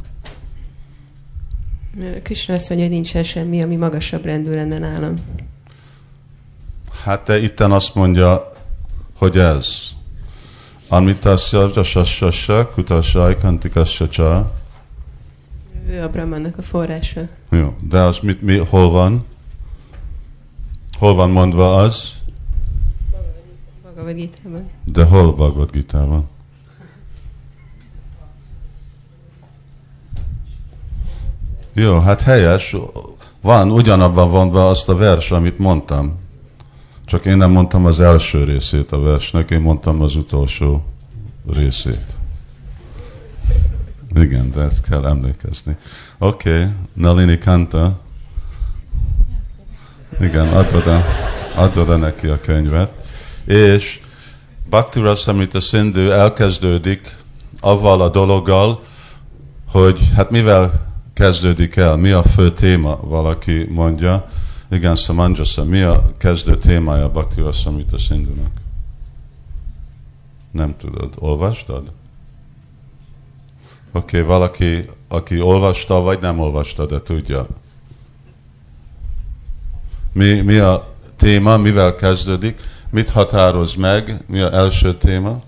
Mert Krishna azt mondja, hogy nincsen semmi, ami magasabb rendű lenne nálam. Hát te itten azt mondja, hogy ez. Amitasya, Jasasasya, Kutasya, Kantikasya, Csa. Ő a Brahmannak a forrása. Jó, de az mit, mi, hol van? Hol van mondva az? Bhagavad Gita-ban. De hol Bhagavad Gita-ban? Jó, hát helyes. Van ugyanabban vonva azt a vers, amit mondtam. Csak én nem mondtam az első részét a versnek, én mondtam az utolsó részét. Igen, de ezt kell emlékezni. Oké, okay. Nalini Kanta. Igen, adod, a, adod neki a könyvet. És Bhakti Rasamrita Sindhu elkezdődik avval a dologgal, hogy hát mivel kezdődik el, mi a fő téma, valaki mondja. Igen, Samanjasa, mi a kezdő témája a Bhakti Rasamrita Sindhunak? Nem tudod. Olvastad? Oké, okay, valaki, aki olvasta, vagy nem olvasta, de tudja. Mi, mi a téma, mivel kezdődik, mit határoz meg, mi a első téma?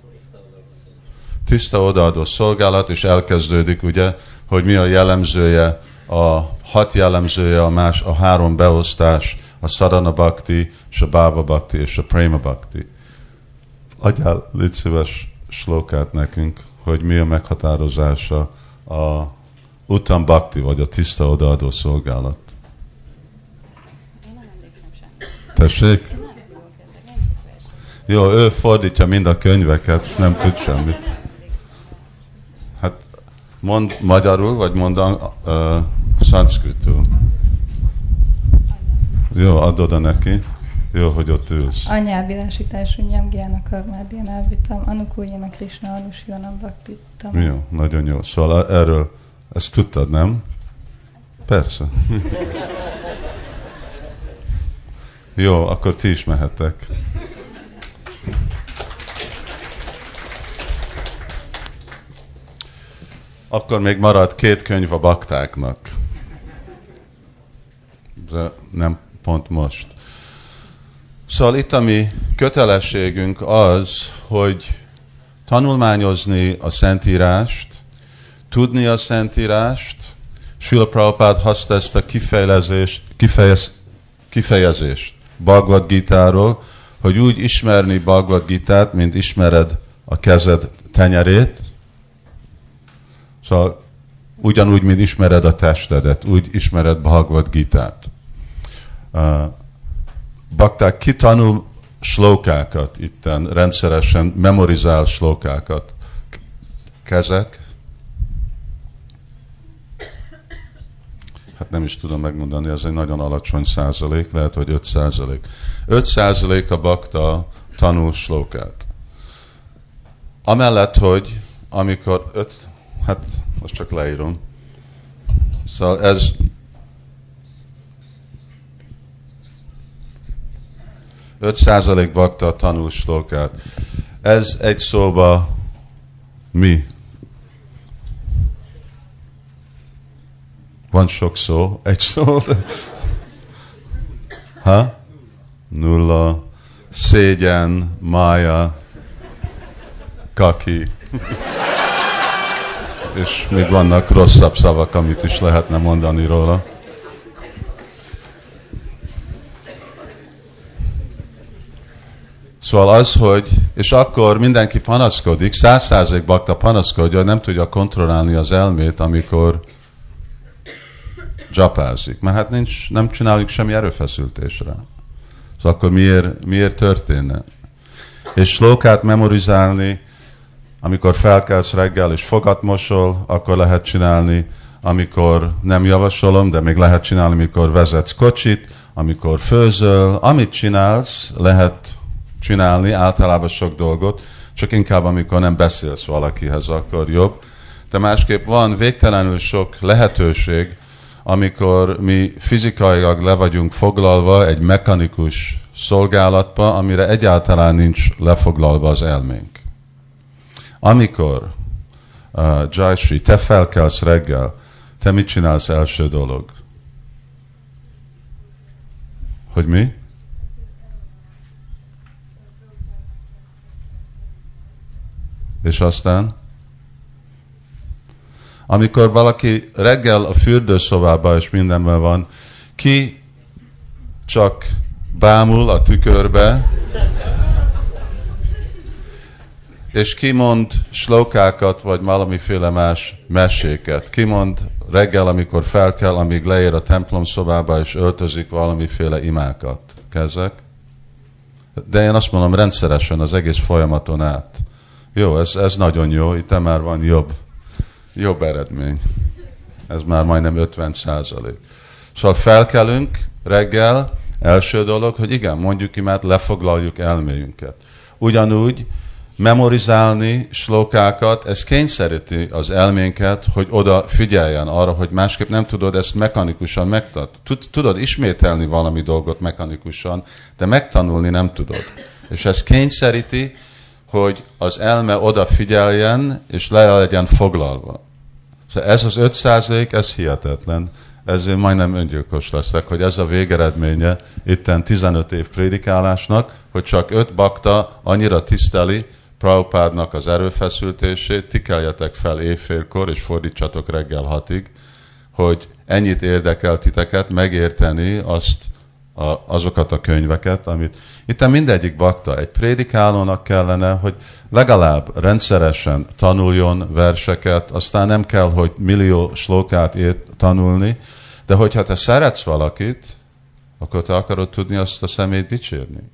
Tiszta odaadó szolgálat, és elkezdődik ugye, hogy mi a jellemzője, a hat jellemzője, a, más, a három beosztás, a sadhana bhakti, és a bhava bhakti, és a prema bhakti. Adjál, légy szíves, slokát nekünk hogy mi a meghatározása a utam bhakti, vagy a tiszta odaadó szolgálat. Én nem emlékszem semmit. Tessék? Nem tudok nem Jó, ő fordítja mind a könyveket, és nem tud semmit. Hát mond magyarul, vagy mond uh, szanszkritul. Jó, adod -e neki. Jó, hogy ott ülsz. Anyelvilágítású nyamgyának karmádján elvittem, Anukuljának Krishna Anushivanam Bhaktittam. Jó, nagyon jó. Szóval erről, ezt tudtad, nem? Persze. jó, akkor ti is mehetek. Akkor még marad két könyv a baktáknak. Nem pont most. Szóval itt a mi kötelességünk az, hogy tanulmányozni a Szentírást, tudni a Szentírást, Sula Prabhupád haszta ezt a kifejezést, kifejez, kifejezést Bhagavad Gita-ról, hogy úgy ismerni Bhagavad Gita-t, mint ismered a kezed tenyerét, szóval ugyanúgy, mint ismered a testedet, úgy ismered Bhagavad Gita-t. Bakták kitanul slókákat itten, rendszeresen memorizál slókákat. Kezek. Hát nem is tudom megmondani, ez egy nagyon alacsony százalék, lehet, hogy 5 százalék. 5 százalék a bakta tanul slókát. Amellett, hogy amikor öt, hát most csak leírom. Szóval ez 5% bakta tanul slokát. Ez egy szóba mi? Van sok szó, egy szó. Ha? Nulla, szégyen, mája, kaki. És még vannak rosszabb szavak, amit is lehetne mondani róla. Szóval az, hogy, és akkor mindenki panaszkodik, száz bakta panaszkodja, hogy nem tudja kontrollálni az elmét, amikor japázik. Mert hát nincs, nem csináljuk semmi erőfeszültésre. Szóval akkor miért, miért történne? És slókát memorizálni, amikor felkelsz reggel és fogat mosol, akkor lehet csinálni, amikor nem javasolom, de még lehet csinálni, amikor vezetsz kocsit, amikor főzöl, amit csinálsz, lehet csinálni általában sok dolgot, csak inkább amikor nem beszélsz valakihez, akkor jobb. De másképp van végtelenül sok lehetőség, amikor mi fizikailag le vagyunk foglalva egy mechanikus szolgálatba, amire egyáltalán nincs lefoglalva az elménk. Amikor uh, Jayasri, te felkelsz reggel, te mit csinálsz első dolog? Hogy mi? És aztán? Amikor valaki reggel a fürdőszobában és mindenben van, ki csak bámul a tükörbe, és kimond slókákat, vagy valamiféle más meséket. Kimond reggel, amikor fel kell, amíg leér a templom szobába, és öltözik valamiféle imákat. Kezek. De én azt mondom rendszeresen az egész folyamaton át. Jó, ez, ez nagyon jó, itt már van jobb, jobb eredmény. Ez már majdnem 50 százalék. Szóval felkelünk reggel, első dolog, hogy igen, mondjuk imát, lefoglaljuk elméjünket. Ugyanúgy memorizálni slókákat, ez kényszeríti az elménket, hogy oda figyeljen arra, hogy másképp nem tudod ezt mechanikusan megtart. Tudod ismételni valami dolgot mechanikusan, de megtanulni nem tudod. És ez kényszeríti, hogy az elme odafigyeljen, és le legyen foglalva. Szóval ez az 5 százalék, ez hihetetlen. Ezért majdnem öngyilkos leszek, hogy ez a végeredménye itten 15 év prédikálásnak, hogy csak 5 bakta annyira tiszteli Prabhupádnak az erőfeszültését, tikeljetek fel éjfélkor, és fordítsatok reggel hatig, hogy ennyit érdekel titeket megérteni azt, a, azokat a könyveket, amit itt mindegyik bakta, egy prédikálónak kellene, hogy legalább rendszeresen tanuljon verseket, aztán nem kell, hogy millió slókát ért tanulni, de hogyha te szeretsz valakit, akkor te akarod tudni azt a szemét dicsérni.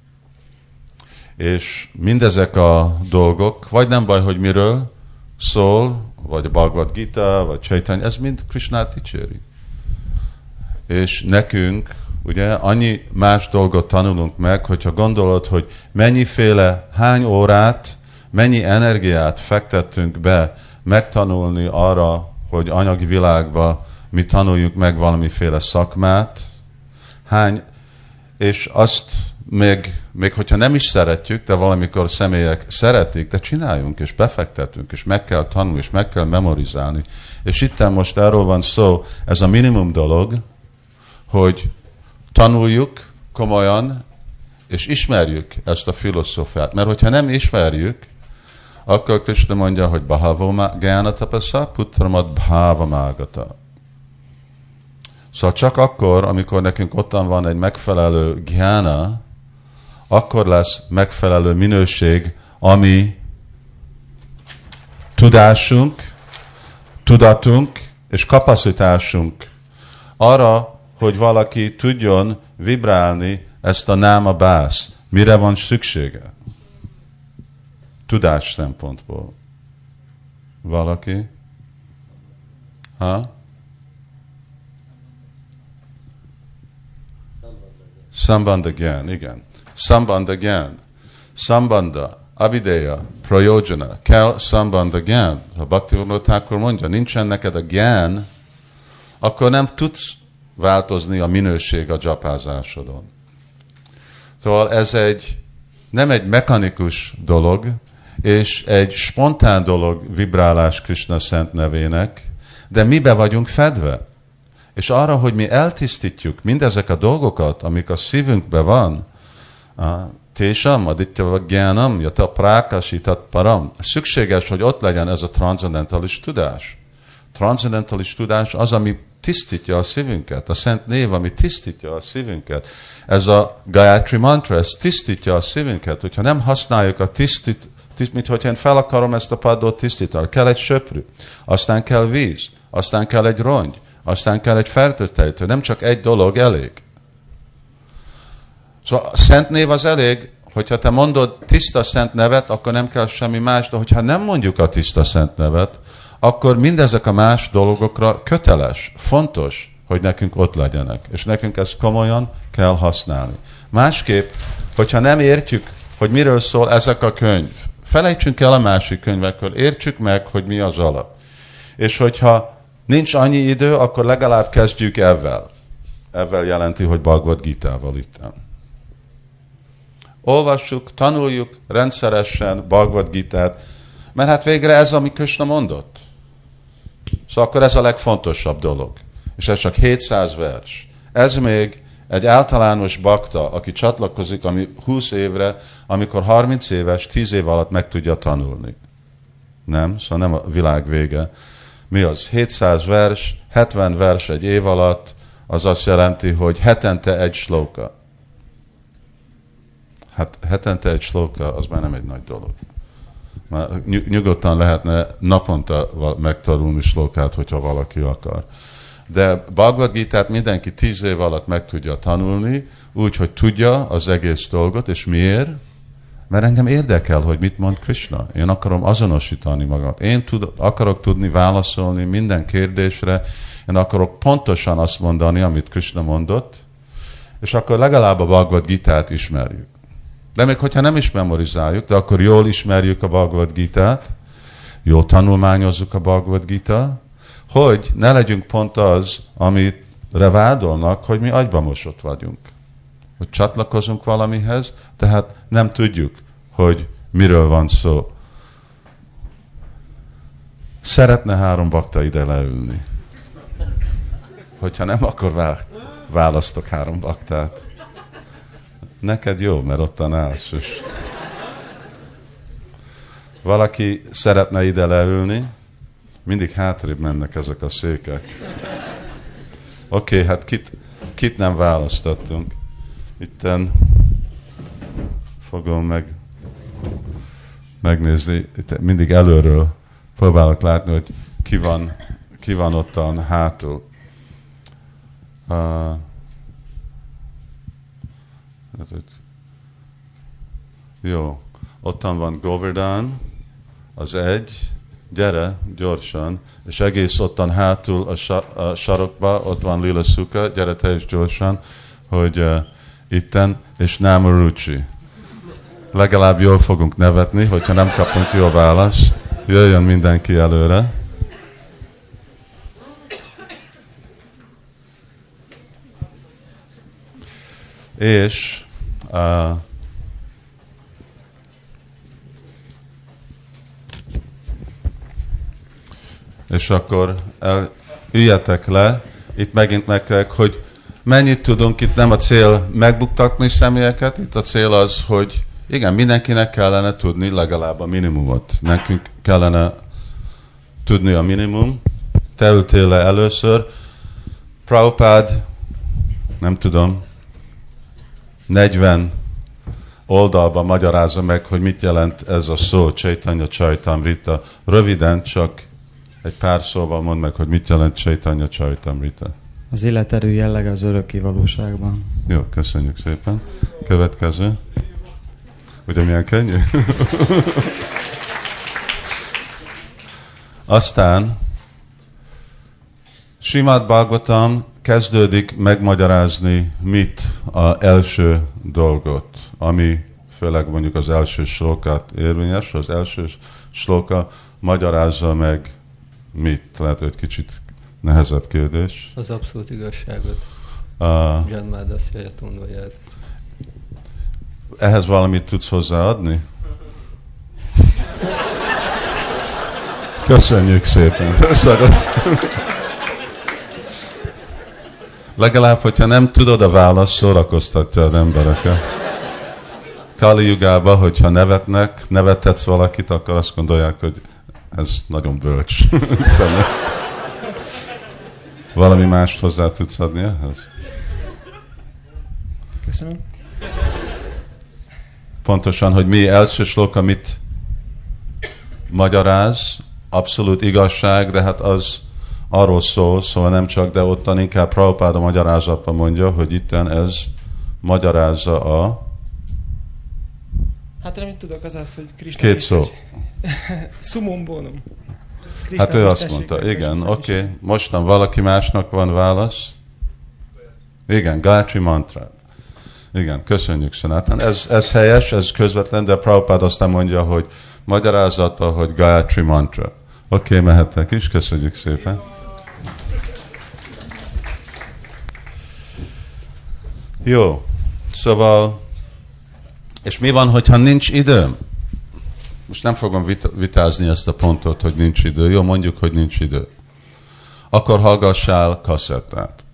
És mindezek a dolgok, vagy nem baj, hogy miről szól, vagy a Bhagavad Gita, vagy Chaitanya, ez mind Krishnát dicséri. És nekünk Ugye annyi más dolgot tanulunk meg, hogyha gondolod, hogy mennyiféle, hány órát, mennyi energiát fektettünk be megtanulni arra, hogy anyagi világba mi tanuljuk meg valamiféle szakmát, hány, és azt még, még hogyha nem is szeretjük, de valamikor személyek szeretik, de csináljunk, és befektetünk, és meg kell tanulni, és meg kell memorizálni. És itt most erről van szó, ez a minimum dolog, hogy tanuljuk komolyan, és ismerjük ezt a filozófiát. Mert hogyha nem ismerjük, akkor Krishna mondja, hogy Bahava Gyana Tapasa, Putramat Bhava Mágata. Szóval csak akkor, amikor nekünk ottan van egy megfelelő gyána, akkor lesz megfelelő minőség, ami tudásunk, tudatunk és kapacitásunk arra, hogy valaki tudjon vibrálni ezt a náma bász. Mire van szüksége? Tudás szempontból. Valaki? Ha? Sambandha Gyan, igen. Sambandha Gyan. Sambandha, avideya, prayojana, kell Sambandha Gyan. Ha Bhakti akkor mondja, nincsen neked a Gyan, akkor nem tudsz változni a minőség a dzsapázásodon. Szóval ez egy nem egy mechanikus dolog, és egy spontán dolog vibrálás Krishna szent nevének, de mibe vagyunk fedve. És arra, hogy mi eltisztítjuk mindezek a dolgokat, amik a szívünkbe van, Tésam, aditya gyánam, jata prákasítat param. Szükséges, hogy ott legyen ez a transzendentális tudás. Transzendentális tudás az, ami tisztítja a szívünket, a szent név, ami tisztítja a szívünket. Ez a Gayatri mantra, ez tisztítja a szívünket. Hogyha nem használjuk a tisztít, tiszt, mint hogyha én fel akarom ezt a padlót tisztítani, kell egy söprű, aztán kell víz, aztán kell egy rongy, aztán kell egy fertőtejtő. Nem csak egy dolog elég. Szóval a szent név az elég, hogyha te mondod tiszta szent nevet, akkor nem kell semmi más, de hogyha nem mondjuk a tiszta szent nevet, akkor mindezek a más dolgokra köteles, fontos, hogy nekünk ott legyenek. És nekünk ezt komolyan kell használni. Másképp, hogyha nem értjük, hogy miről szól ezek a könyv, felejtsünk el a másik könyvekről, értsük meg, hogy mi az alap. És hogyha nincs annyi idő, akkor legalább kezdjük ezzel. Ezzel jelenti, hogy Bhagavad Gita-val itt. Olvassuk, tanuljuk rendszeresen Bhagavad Gita-t, mert hát végre ez, ami Krishna mondott. Szóval akkor ez a legfontosabb dolog. És ez csak 700 vers. Ez még egy általános bakta, aki csatlakozik ami 20 évre, amikor 30 éves, 10 év alatt meg tudja tanulni. Nem? Szóval nem a világ vége. Mi az? 700 vers, 70 vers egy év alatt, az azt jelenti, hogy hetente egy slóka. Hát hetente egy slóka, az már nem egy nagy dolog. Már nyugodtan lehetne naponta megtanulni slókát, hogyha valaki akar. De Bhagavad gita mindenki tíz év alatt meg tudja tanulni, úgy, hogy tudja az egész dolgot, és miért? Mert engem érdekel, hogy mit mond Krishna. Én akarom azonosítani magamat. Én tud, akarok tudni válaszolni minden kérdésre. Én akarok pontosan azt mondani, amit Krishna mondott, és akkor legalább a Bhagavad Gita-t ismerjük. De még hogyha nem is memorizáljuk, de akkor jól ismerjük a Bhagavad Gita-t, jól tanulmányozzuk a Bhagavad Gita, hogy ne legyünk pont az, amit vádolnak, hogy mi agyba mosott vagyunk. Hogy csatlakozunk valamihez, tehát nem tudjuk, hogy miről van szó. Szeretne három bakta ide leülni. Hogyha nem, akkor választok három baktát. Neked jó, mert ottan állsz. És valaki szeretne ide leülni, mindig hátrébb mennek ezek a székek. Oké, okay, hát kit, kit nem választottunk? Itten fogom meg megnézni, itt mindig előről próbálok látni, hogy ki van, ki van ottan hátul. Uh, jó, ottan van Govardhan, az egy, gyere gyorsan, és egész ottan hátul a, sa, a sarokba, ott van Lila Suka, gyere te is gyorsan, hogy uh, itten, és Namarucsi. Legalább jól fogunk nevetni, hogyha nem kapunk jó választ. Jöjjön mindenki előre. És uh, és akkor el, üljetek le, itt megint meg hogy mennyit tudunk, itt nem a cél megbuktatni személyeket, itt a cél az, hogy igen, mindenkinek kellene tudni legalább a minimumot. Nekünk kellene tudni a minimum. Te ültél le először. Prabhupád, nem tudom, 40 oldalban magyarázza meg, hogy mit jelent ez a szó, Chaitanya Chaitamrita. Röviden csak egy pár szóval mondd meg, hogy mit jelent Chaitanya Charitamrita. Az életerő jellege az öröki valóságban. Jó, köszönjük szépen. Következő. Ugye milyen könnyű? Aztán Simát Bhagavatam kezdődik megmagyarázni mit a első dolgot, ami főleg mondjuk az első slokát érvényes, az első sloka magyarázza meg mit? Lehet, hogy kicsit nehezebb kérdés. Az abszolút igazságot. Uh, Janmádaszja tunvaját. Ehhez valamit tudsz hozzáadni? Köszönjük szépen. Legalább, hogyha nem tudod a választ, szórakoztatja az embereket. Kali Jugában, hogyha nevetnek, nevethetsz valakit, akkor azt gondolják, hogy ez nagyon bölcs. Szóval valami mást hozzá tudsz adni ehhez? Köszönöm. Pontosan, hogy mi első sloka mit magyaráz, abszolút igazság, de hát az arról szól, szóval nem csak, de ottan inkább Prabhupáda magyarázatban mondja, hogy itten ez magyarázza a Hát amit tudok az az, hogy Krishna... két szó. Sumum bonum. Krishna Hát ő azt mondta, igen, oké, okay. mostan valaki másnak van válasz? Igen, Gayatri mantrát. Igen, köszönjük Sanatan. Ez, ez helyes, ez közvetlen, de Prabhupád aztán mondja, hogy magyarázatban, hogy Gayatri mantra. Oké, okay, mehettek is, köszönjük szépen. Jó, szóval, és mi van, hogyha nincs időm? Most nem fogom vit- vitázni ezt a pontot, hogy nincs idő. Jó, mondjuk, hogy nincs idő. Akkor hallgassál kaszettát.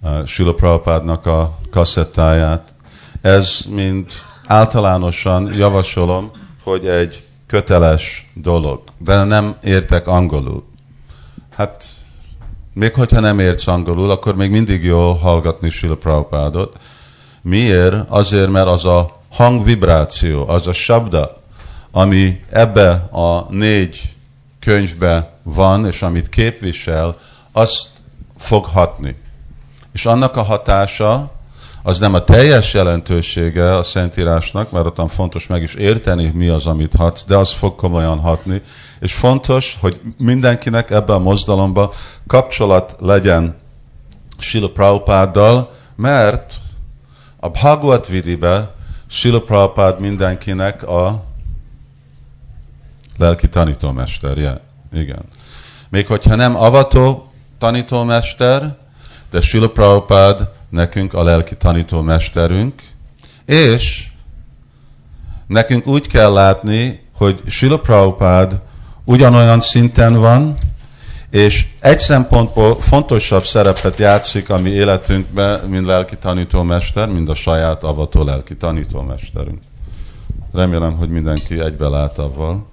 Uh, Prabhupádnak a kaszettáját. Ez mind általánosan javasolom, hogy egy köteles dolog. De nem értek angolul. Hát még hogyha nem értsz angolul, akkor még mindig jó hallgatni Sila Prabhupádot. Miért? Azért, mert az a hangvibráció, az a sabda, ami ebbe a négy könyvbe van, és amit képvisel, azt fog hatni. És annak a hatása, az nem a teljes jelentősége a Szentírásnak, mert ott fontos meg is érteni, mi az, amit hat, de az fog komolyan hatni. És fontos, hogy mindenkinek ebben a mozdalomban kapcsolat legyen Sila Prabhupáddal, mert a Bhagavad Vidibe Sila Prabhupád mindenkinek a lelki tanítómesterje. Igen. Még hogyha nem avató tanítómester, de Sila Prabhupád nekünk a lelki tanítómesterünk, és nekünk úgy kell látni, hogy Sila Prabhupád ugyanolyan szinten van, és egy szempontból fontosabb szerepet játszik a mi életünkben, mint lelki tanítómester, mint a saját avató lelki tanítómesterünk. Remélem, hogy mindenki egybe lát avval.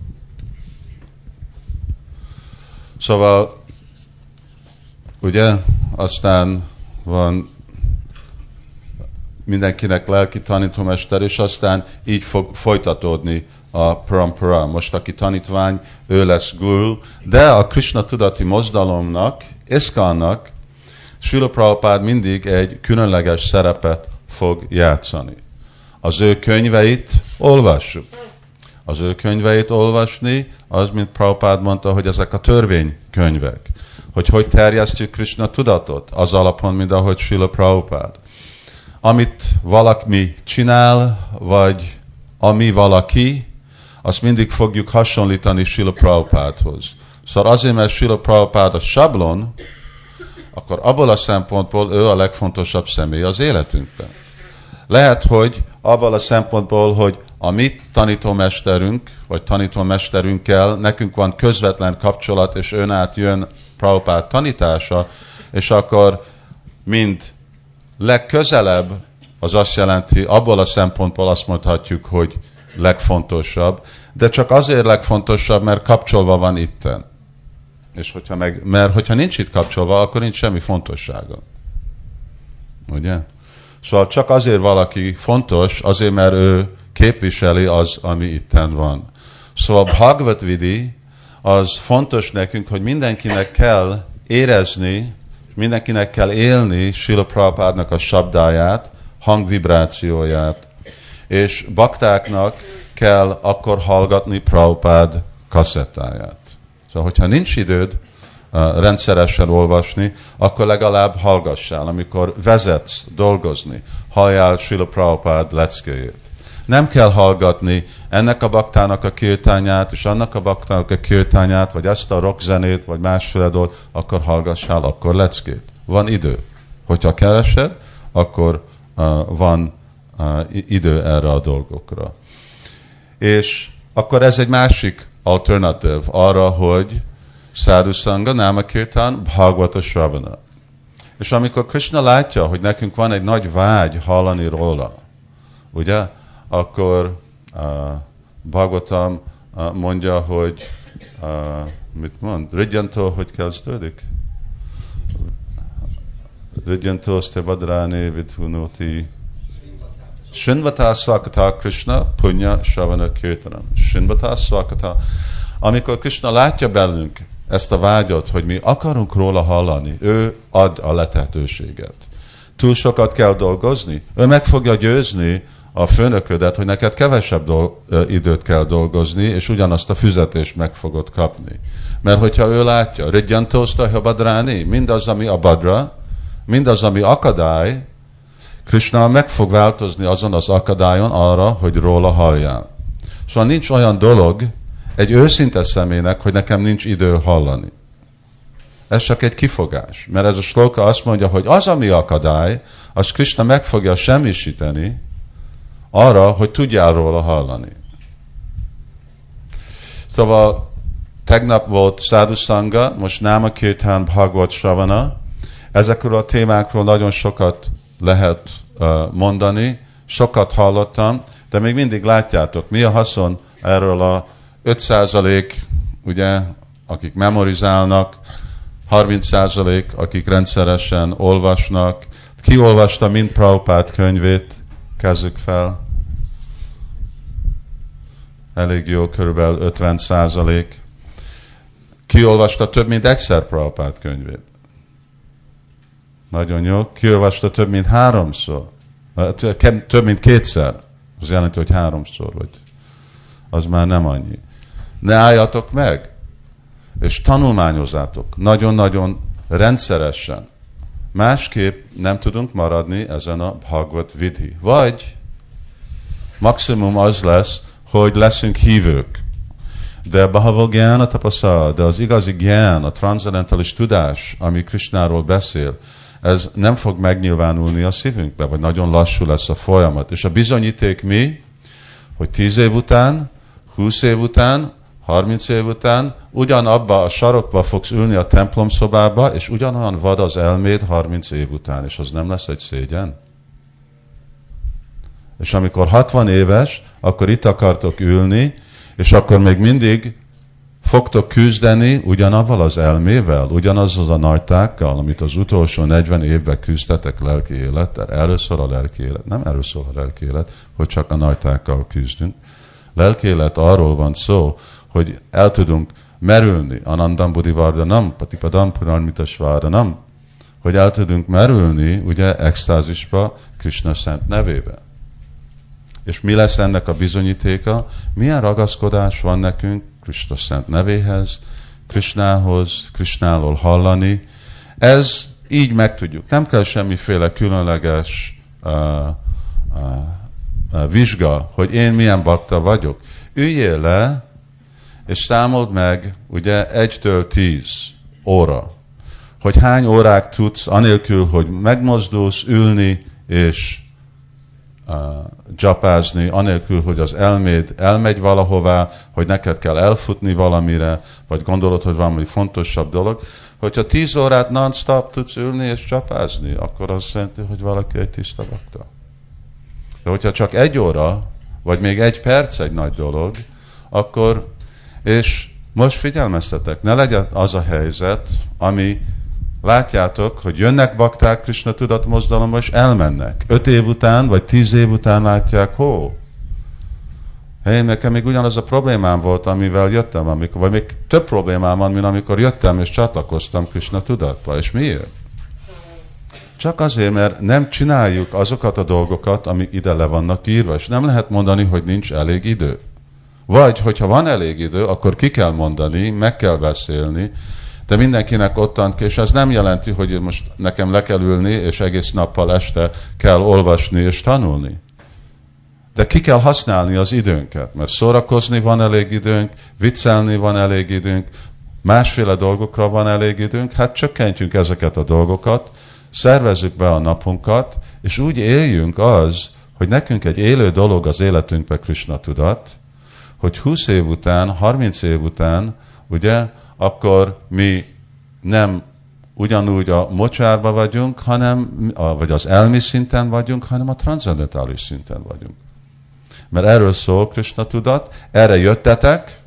Szóval, ugye, aztán van mindenkinek lelki tanítómester, és aztán így fog folytatódni a parampara. Most aki tanítvány, ő lesz guru, de a Krishna tudati mozdalomnak, Iszkannak, Srila Prabhupád mindig egy különleges szerepet fog játszani. Az ő könyveit olvassuk. Az ő könyveit olvasni, az, mint Prabhupád mondta, hogy ezek a törvénykönyvek. Hogy hogy terjesztjük Krishna tudatot, az alapon, mint ahogy Srila Prabhupád. Amit valaki csinál, vagy ami valaki, azt mindig fogjuk hasonlítani Sila Prabhupádhoz. Szóval azért, mert Sila Prabhupád a sablon, akkor abból a szempontból ő a legfontosabb személy az életünkben. Lehet, hogy abból a szempontból, hogy a mi tanítómesterünk, vagy tanítómesterünkkel nekünk van közvetlen kapcsolat, és ön át jön Prabhupád tanítása, és akkor mind legközelebb az azt jelenti, abból a szempontból azt mondhatjuk, hogy legfontosabb, de csak azért legfontosabb, mert kapcsolva van itten. És hogyha meg, mert hogyha nincs itt kapcsolva, akkor nincs semmi fontossága. Ugye? Szóval csak azért valaki fontos, azért, mert ő képviseli az, ami itten van. Szóval Bhagavad Vidi az fontos nekünk, hogy mindenkinek kell érezni, mindenkinek kell élni Srila Prabhupádnak a sabdáját, hangvibrációját, és baktáknak kell akkor hallgatni Prabhupád kaszettáját. Szóval, hogyha nincs időd uh, rendszeresen olvasni, akkor legalább hallgassál, amikor vezetsz dolgozni, halljál Srila Prabhupád leckéjét. Nem kell hallgatni ennek a baktának a kirtányát, és annak a baktának a kirtányát, vagy ezt a rockzenét, vagy másféle dolgot, akkor hallgassál akkor leckét. Van idő. Hogyha keresed, akkor uh, van idő erre a dolgokra. És akkor ez egy másik alternatív arra, hogy Sadhu Sangha, Nama Kirtan, Bhagavata Shravana. És amikor Krishna látja, hogy nekünk van egy nagy vágy hallani róla, ugye, akkor uh, Bhagavatam uh, mondja, hogy uh, mit mond? Ridjantó, hogy kezdődik? Ridjantó, ste vadráné, vidhunóti, Shinvata Swakata Krishna Punya Shavana Kirtanam. Shinvata Swakata. Amikor Krishna látja bennünk ezt a vágyat, hogy mi akarunk róla hallani, ő ad a lehetőséget. túl sokat kell dolgozni? Ő meg fogja győzni a főnöködet, hogy neked kevesebb dol- időt kell dolgozni, és ugyanazt a fizetést meg fogod kapni. Mert hogyha ő látja, Ridjantózta Habadráni, mindaz, ami a badra, mindaz, ami akadály, Krishna meg fog változni azon az akadályon arra, hogy róla halljál. Szóval nincs olyan dolog egy őszinte személynek, hogy nekem nincs idő hallani. Ez csak egy kifogás, mert ez a sloka azt mondja, hogy az, ami akadály, az Krishna meg fogja semmisíteni arra, hogy tudjál róla hallani. Szóval tegnap volt Sadhu Sangha, most Náma Kirtán Bhagavad Sravana. Ezekről a témákról nagyon sokat lehet mondani, sokat hallottam, de még mindig látjátok, mi a haszon erről a 5% ugye, akik memorizálnak, 30% akik rendszeresen olvasnak. Ki olvasta mind Prabhupát könyvét? Kezzük fel. Elég jó, körülbelül 50 százalék. Ki olvasta több mint egyszer Prabhupát könyvét? Nagyon jó. Ki olvasta több mint háromszor? Több mint kétszer. Az jelenti, hogy háromszor vagy. Az már nem annyi. Ne álljatok meg, és tanulmányozzátok. Nagyon-nagyon rendszeresen. Másképp nem tudunk maradni ezen a Bhagavad Vidhi. Vagy maximum az lesz, hogy leszünk hívők. De a Bhava Gyana tapasztal, de az igazi gyán, a transzendentális tudás, ami Krishnáról beszél, ez nem fog megnyilvánulni a szívünkbe, vagy nagyon lassú lesz a folyamat. És a bizonyíték mi? Hogy tíz év után, húsz év után, 30 év után ugyanabba a sarokba fogsz ülni a templom szobába, és ugyanolyan vad az elméd 30 év után, és az nem lesz egy szégyen? És amikor 60 éves, akkor itt akartok ülni, és akkor még mindig fogtok küzdeni ugyanavval az elmével, ugyanazzal a nagytákkal, amit az utolsó 40 évben küzdetek lelki élettel. Először a lelki élet, nem először a lelki élet, hogy csak a nagytákkal küzdünk. Lelki élet arról van szó, hogy el tudunk merülni, anandam buddhivardhanam, patipadam purnarmitasvardhanam, hogy el tudunk merülni, ugye, extázisba Krishna szent nevébe. És mi lesz ennek a bizonyítéka? Milyen ragaszkodás van nekünk Krishna szent nevéhez, Krishnához, Krishnáról hallani. Ez így megtudjuk. Nem kell semmiféle különleges uh, uh, vizsga, hogy én milyen bakta vagyok. Üljél le, és számold meg, ugye, egytől tíz óra, hogy hány órák tudsz, anélkül, hogy megmozdulsz, ülni és dzsapázni, anélkül, hogy az elméd elmegy valahová, hogy neked kell elfutni valamire, vagy gondolod, hogy valami fontosabb dolog. Hogyha tíz órát non-stop tudsz ülni és csapázni, akkor az jelenti, hogy valaki egy tiszta bakta. De hogyha csak egy óra, vagy még egy perc egy nagy dolog, akkor, és most figyelmeztetek, ne legyen az a helyzet, ami látjátok, hogy jönnek bakták Krishna tudatmozdalomba, és elmennek. Öt év után, vagy tíz év után látják, hó, Hé, nekem még ugyanaz a problémám volt, amivel jöttem, amikor, vagy még több problémám van, mint amikor jöttem és csatlakoztam Krishna tudatba. És miért? Csak azért, mert nem csináljuk azokat a dolgokat, amik ide le vannak írva, és nem lehet mondani, hogy nincs elég idő. Vagy, hogyha van elég idő, akkor ki kell mondani, meg kell beszélni, de mindenkinek ottan, és ez nem jelenti, hogy most nekem le kell ülni, és egész nappal este kell olvasni és tanulni. De ki kell használni az időnket, mert szórakozni van elég időnk, viccelni van elég időnk, másféle dolgokra van elég időnk, hát csökkentjünk ezeket a dolgokat, szervezzük be a napunkat, és úgy éljünk az, hogy nekünk egy élő dolog az életünkbe Krishna tudat, hogy 20 év után, 30 év után, ugye, akkor mi nem ugyanúgy a mocsárba vagyunk, hanem, vagy az elmi szinten vagyunk, hanem a transzendentális szinten vagyunk. Mert erről szól Krishna tudat, erre jöttetek,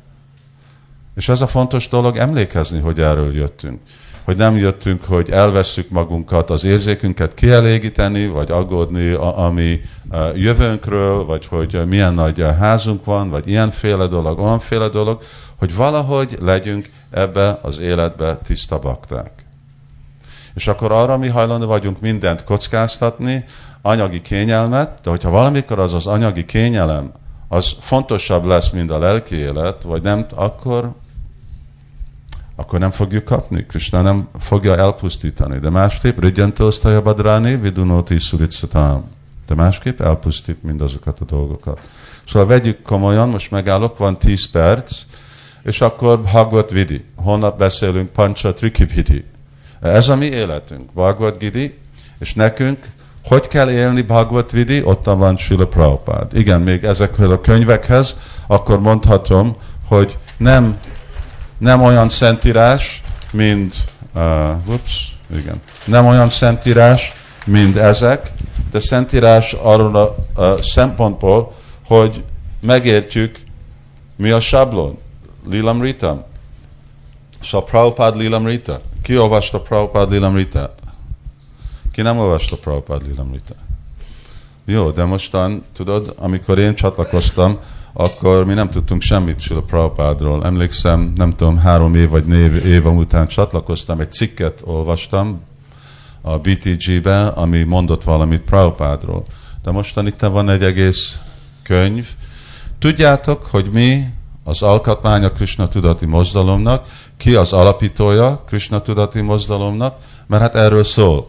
és ez a fontos dolog emlékezni, hogy erről jöttünk. Hogy nem jöttünk, hogy elvesszük magunkat, az érzékünket kielégíteni, vagy aggódni a, ami a jövőnkről, vagy hogy milyen nagy házunk van, vagy ilyenféle dolog, olyanféle dolog, hogy valahogy legyünk ebbe az életbe tiszta bakták. És akkor arra mi hajlandó vagyunk mindent kockáztatni, anyagi kényelmet, de hogyha valamikor az az anyagi kényelem, az fontosabb lesz, mint a lelki élet, vagy nem, akkor, akkor nem fogjuk kapni. Krishna nem fogja elpusztítani. De másképp, Ridjantósztaja Badráni, Vidunóti Suritsatam. De másképp elpusztít mindazokat a dolgokat. Szóval vegyük komolyan, most megállok, van 10 perc, és akkor Bhagavad Vidi. Holnap beszélünk Pancha Trikipiti. Ez a mi életünk, Bhagavad Gidi, és nekünk hogy kell élni Bhagavad Vidi? Ott van Srila Prabhupád. Igen, még ezekhez a könyvekhez, akkor mondhatom, hogy nem, nem olyan szentírás, mint, uh, ups, igen, nem olyan szentírás, mint ezek, de szentírás arról a, a szempontból, hogy megértjük, mi a sablon. Lilam Rita. Szóval Prabhupád Lilam Rita. Ki olvasta Prabhupád Lilam Rita? Ki nem olvasta Prabhupád Lilam Rita? Jó, de mostan, tudod, amikor én csatlakoztam, akkor mi nem tudtunk semmit Sula Prabhupádról. Emlékszem, nem tudom, három év vagy név év után csatlakoztam, egy cikket olvastam a BTG-be, ami mondott valamit Prabhupádról. De mostan itt van egy egész könyv. Tudjátok, hogy mi az alkotmány a Krishna tudati mozdalomnak, ki az alapítója Krishna tudati mozdalomnak, mert hát erről szól.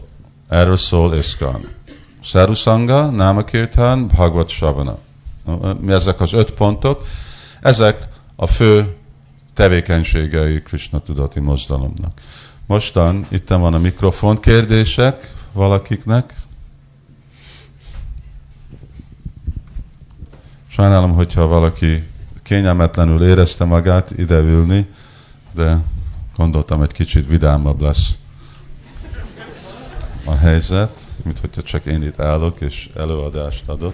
Erről szól Iszkan. Szerusanga, Namakirtan, Bhagavad Shavana. Mi ezek az öt pontok? Ezek a fő tevékenységei Krishna tudati mozdalomnak. Mostan itt van a mikrofon kérdések valakiknek. Sajnálom, hogyha valaki kényelmetlenül érezte magát ideülni, de gondoltam, egy kicsit vidámabb lesz a helyzet, mint hogyha csak én itt állok és előadást adok.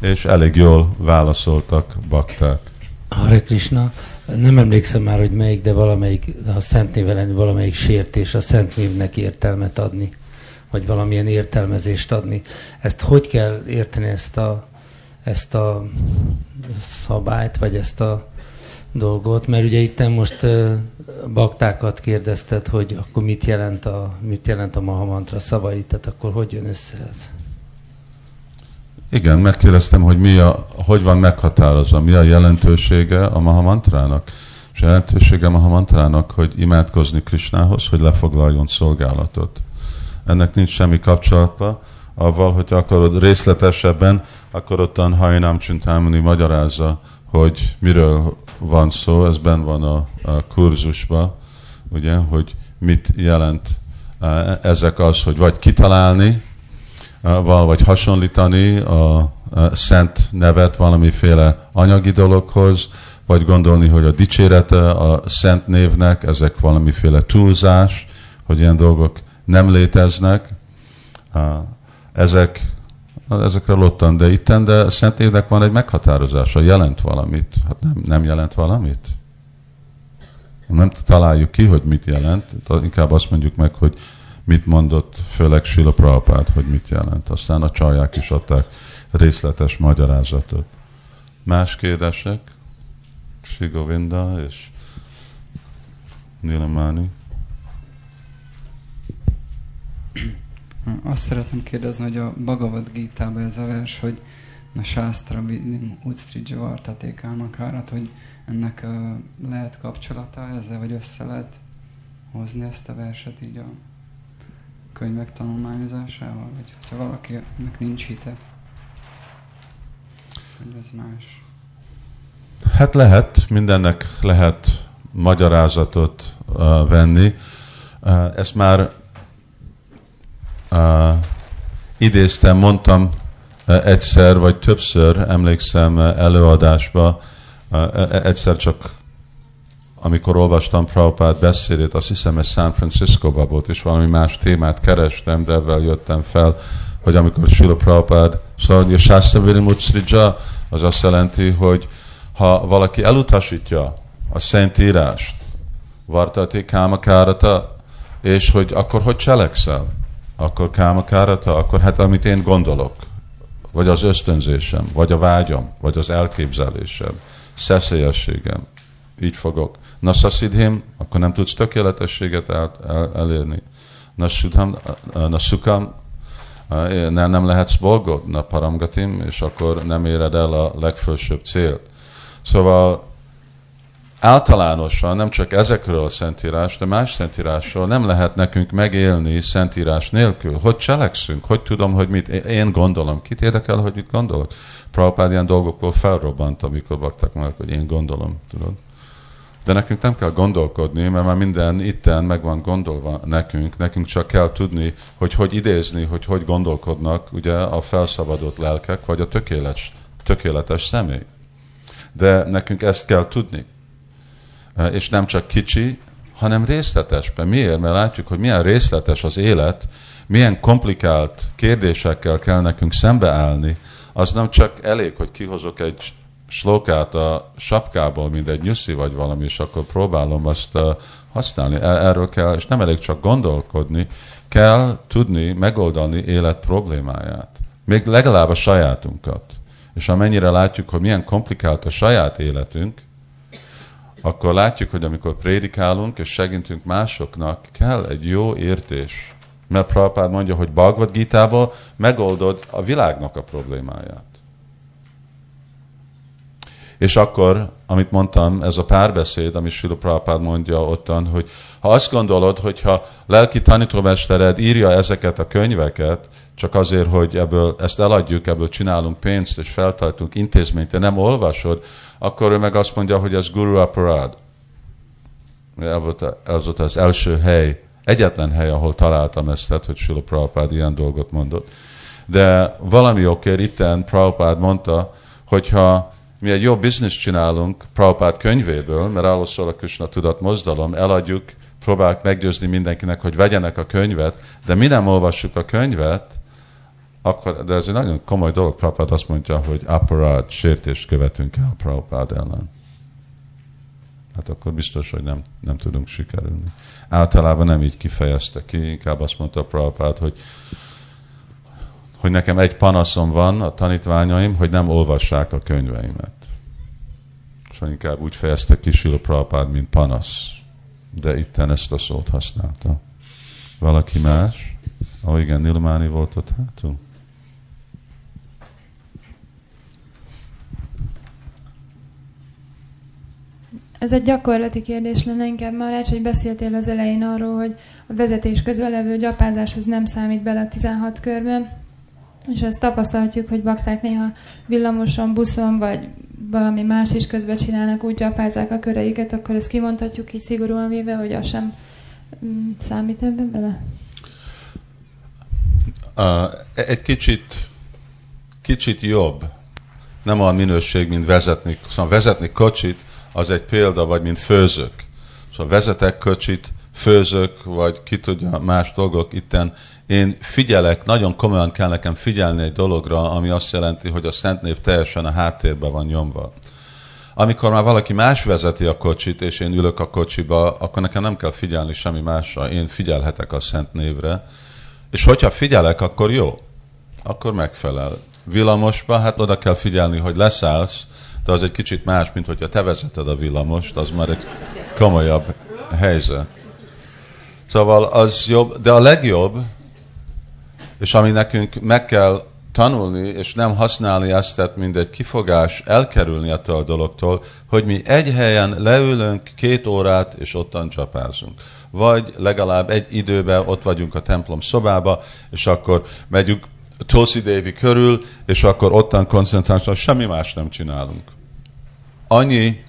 És elég jól válaszoltak bakták. Hare Krishna, nem emlékszem már, hogy melyik, de valamelyik, a Szent néven valamelyik sértés a Szent névnek értelmet adni, vagy valamilyen értelmezést adni. Ezt hogy kell érteni, ezt a, ezt a szabályt, vagy ezt a dolgot, mert ugye itt most baktákat kérdezted, hogy akkor mit jelent a, mit jelent a Mahamantra szavai, tehát akkor hogy jön össze ez? Igen, megkérdeztem, hogy mi a, hogy van meghatározva, mi a jelentősége a Mahamantrának. És a jelentősége a Mahamantrának, hogy imádkozni Krisnához, hogy lefoglaljon szolgálatot. Ennek nincs semmi kapcsolata, avval, hogy akarod részletesebben, akkor ottan Hajnám Csintámani magyarázza, hogy miről van szó, ez ben van a, a kurzusban, ugye, hogy mit jelent e, ezek az, hogy vagy kitalálni, e, vagy hasonlítani a, a szent nevet valamiféle anyagi dologhoz, vagy gondolni, hogy a dicsérete a szent névnek, ezek valamiféle túlzás, hogy ilyen dolgok nem léteznek. Ezek ezekre lottan, de itten, de a Szentélnek van egy meghatározása, jelent valamit. Hát nem, nem jelent valamit. Nem találjuk ki, hogy mit jelent, inkább azt mondjuk meg, hogy mit mondott, főleg Sila Prabhupád, hogy mit jelent. Aztán a csalják is adták részletes magyarázatot. Más kérdések? Sigovinda és Nilamani. Azt szeretném kérdezni, hogy a Bhagavad gita ez a vers, hogy a Shastra Vidim Utstrija Vartatékámakárat, hogy ennek uh, lehet kapcsolata ezzel, vagy össze lehet hozni ezt a verset így a könyvek tanulmányozásával, vagy ha valakinek nincs hite, hogy ez más. Hát lehet, mindennek lehet magyarázatot uh, venni. Uh, ezt már uh, idéztem, mondtam uh, egyszer vagy többször, emlékszem uh, előadásba, uh, egyszer csak amikor olvastam Prabhupád beszédét, azt hiszem ez San Francisco-ba volt, és valami más témát kerestem, de ebben jöttem fel, hogy amikor Srila Prabhupád szóval, hogy a Shasta Vilimutszrija, az azt jelenti, hogy ha valaki elutasítja a Szentírást, Vartati Kámakárata, és hogy akkor hogy cselekszel? Akkor kámakárata, akkor hát amit én gondolok, vagy az ösztönzésem, vagy a vágyam, vagy az elképzelésem, szeszélyességem, így fogok Nasasiddhim, akkor nem tudsz tökéletességet el, el, elérni. Nasudham, Nasukam, nem, nem lehetsz boldog, na paramgatim, és akkor nem éred el a legfelsőbb célt. Szóval általánosan nem csak ezekről a szentírás, de más szentírásról nem lehet nekünk megélni szentírás nélkül. Hogy cselekszünk? Hogy tudom, hogy mit én gondolom? Kit érdekel, hogy mit gondolok? Prabhupád ilyen dolgokból felrobbant, amikor baktak meg, hogy én gondolom, tudod? De nekünk nem kell gondolkodni, mert már minden itten meg van gondolva nekünk. Nekünk csak kell tudni, hogy hogy idézni, hogy hogy gondolkodnak ugye a felszabadult lelkek, vagy a tökéletes, tökéletes személy. De nekünk ezt kell tudni. És nem csak kicsi, hanem részletesben. Miért? Mert látjuk, hogy milyen részletes az élet, milyen komplikált kérdésekkel kell nekünk szembeállni, az nem csak elég, hogy kihozok egy slókát a sapkából, mint egy nyuszi vagy valami, és akkor próbálom azt használni. Erről kell, és nem elég csak gondolkodni, kell tudni megoldani élet problémáját. Még legalább a sajátunkat. És amennyire látjuk, hogy milyen komplikált a saját életünk, akkor látjuk, hogy amikor prédikálunk és segítünk másoknak, kell egy jó értés. Mert Prabhupád mondja, hogy Bhagavad Gita-ból megoldod a világnak a problémáját. És akkor, amit mondtam, ez a párbeszéd, amit Sila Prabhupád mondja ottan, hogy ha azt gondolod, hogyha lelki tanítómestered írja ezeket a könyveket, csak azért, hogy ebből ezt eladjuk, ebből csinálunk pénzt, és feltartunk intézményt, te nem olvasod, akkor ő meg azt mondja, hogy ez Guru Aparad. Ez volt, az első hely, egyetlen hely, ahol találtam ezt, tehát, hogy Sula Prabhupád ilyen dolgot mondott. De valami okért itten Prabhupád mondta, hogyha mi egy jó bizniszt csinálunk Prabhupád könyvéből, mert arról szól a Krishna tudat mozdalom, eladjuk, próbáljuk meggyőzni mindenkinek, hogy vegyenek a könyvet, de mi nem olvassuk a könyvet, akkor, de ez egy nagyon komoly dolog, Prabhupád azt mondja, hogy aparát, sértést követünk el Prabhupád ellen. Hát akkor biztos, hogy nem, nem tudunk sikerülni. Általában nem így kifejezte ki, inkább azt mondta Prabhupád, hogy hogy nekem egy panaszom van a tanítványaim, hogy nem olvassák a könyveimet. És inkább úgy fejezte ki Sila Prabhupád, mint panasz. De itten ezt a szót használta. Valaki más? Ó, oh, igen, Nilmáni volt ott hátul. Ez egy gyakorlati kérdés lenne inkább, Marács, hogy beszéltél az elején arról, hogy a vezetés közben levő gyapázáshoz nem számít bele a 16 körben, és ezt tapasztalhatjuk, hogy bakták néha villamoson, buszon, vagy valami más is közben csinálnak, úgy gyapázzák a köreiket, akkor ezt kimondhatjuk így szigorúan véve, hogy az sem mm, számít ebben bele? Uh, egy kicsit, kicsit jobb. Nem a minőség, mint vezetni. Szóval vezetni kocsit, az egy példa, vagy mint főzök. Szóval vezetek kocsit, főzök, vagy ki tudja, más dolgok itten. Én figyelek, nagyon komolyan kell nekem figyelni egy dologra, ami azt jelenti, hogy a Szent Név teljesen a háttérben van nyomva. Amikor már valaki más vezeti a kocsit, és én ülök a kocsiba, akkor nekem nem kell figyelni semmi másra. Én figyelhetek a Szent Névre. És hogyha figyelek, akkor jó. Akkor megfelel. Villamosba, hát oda kell figyelni, hogy leszállsz, de az egy kicsit más, mint hogyha te vezeted a villamost, az már egy komolyabb helyzet. Szóval az jobb, de a legjobb, és ami nekünk meg kell tanulni, és nem használni ezt, tehát mint egy kifogás, elkerülni ettől a dologtól, hogy mi egy helyen leülünk két órát, és ottan csapázunk. Vagy legalább egy időben ott vagyunk a templom szobába, és akkor megyünk Tulsi Devi körül, és akkor ottan koncentrálunk, semmi más nem csinálunk. Annyi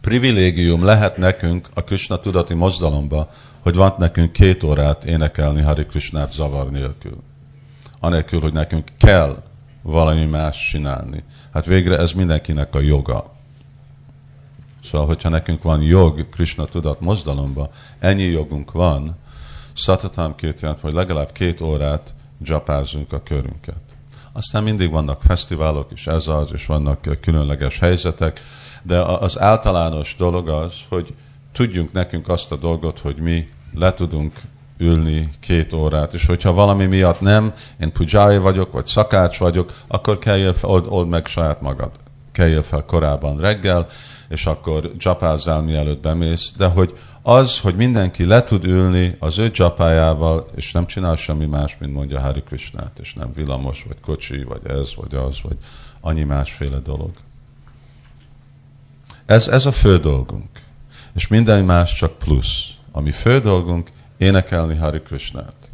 privilégium lehet nekünk a Krishna tudati mozdalomba, hogy van nekünk két órát énekelni Hari Krishnát zavar nélkül. Anélkül, hogy nekünk kell valami más csinálni. Hát végre ez mindenkinek a joga. Szóval, hogyha nekünk van jog Krishna tudat mozdalomba, ennyi jogunk van, szatatam két jelent, hogy legalább két órát dzsapázunk a körünket. Aztán mindig vannak fesztiválok, és ez az, és vannak különleges helyzetek, de az általános dolog az, hogy tudjunk nekünk azt a dolgot, hogy mi le tudunk ülni két órát, és hogyha valami miatt nem, én pujai vagyok, vagy szakács vagyok, akkor kelljél fel, old, old meg saját magad. Kelljél fel korábban reggel, és akkor japázzál mielőtt bemész, de hogy az, hogy mindenki le tud ülni az ő japájával, és nem csinál semmi más, mint mondja Hari Krishnát, és nem villamos, vagy kocsi, vagy ez, vagy az, vagy annyi másféle dolog. Ez, ez a fő dolgunk. És minden más csak plusz. Ami fő dolgunk, énekelni Hari Krishnát.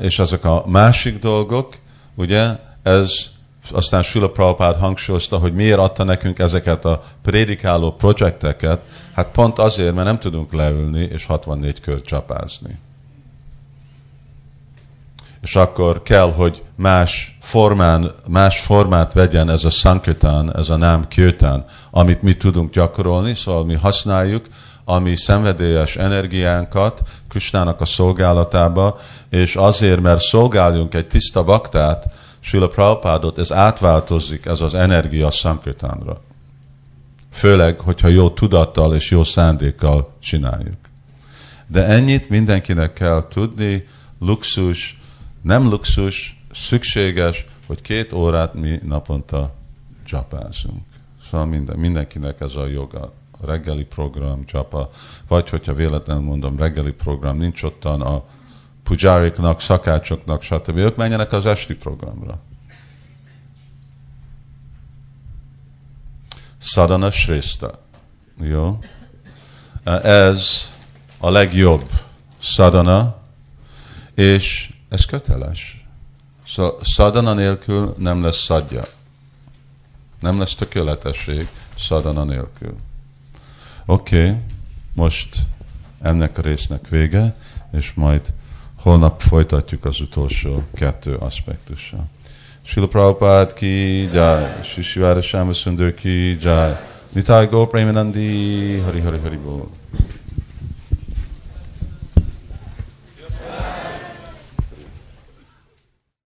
És ezek a másik dolgok, ugye, ez aztán Sula Prabhupád hangsúlyozta, hogy miért adta nekünk ezeket a prédikáló projekteket, hát pont azért, mert nem tudunk leülni és 64 kört csapázni. És akkor kell, hogy más, formán, más formát vegyen ez a Sankirtan, ez a nem Kirtan, amit mi tudunk gyakorolni, szóval mi használjuk a mi szenvedélyes energiánkat Krisnának a szolgálatába, és azért, mert szolgáljunk egy tiszta baktát, Sila Prabhupádot, ez átváltozik, ez az energia Sankirtanra. Főleg, hogyha jó tudattal és jó szándékkal csináljuk. De ennyit mindenkinek kell tudni, luxus, nem luxus, szükséges, hogy két órát mi naponta csapázunk. Szóval minden, mindenkinek ez a joga. A reggeli program, csapa, vagy hogyha véletlenül mondom, reggeli program, nincs ottan a pujáriknak, szakácsoknak, stb. Ők menjenek az esti programra. Sadhana Shrestha. Jó? Ez a legjobb sadhana, és ez köteles. Szóval sadhana nélkül nem lesz szadja. Nem lesz tökéletesség sadhana nélkül. Oké, okay, most ennek a résznek vége, és majd holnap folytatjuk az utolsó kettő aspektussal. Srila Prabhupada ki jai, Shama Sundar ki jai, Nitai Go Premanandi, Hari Hari Hari Bol.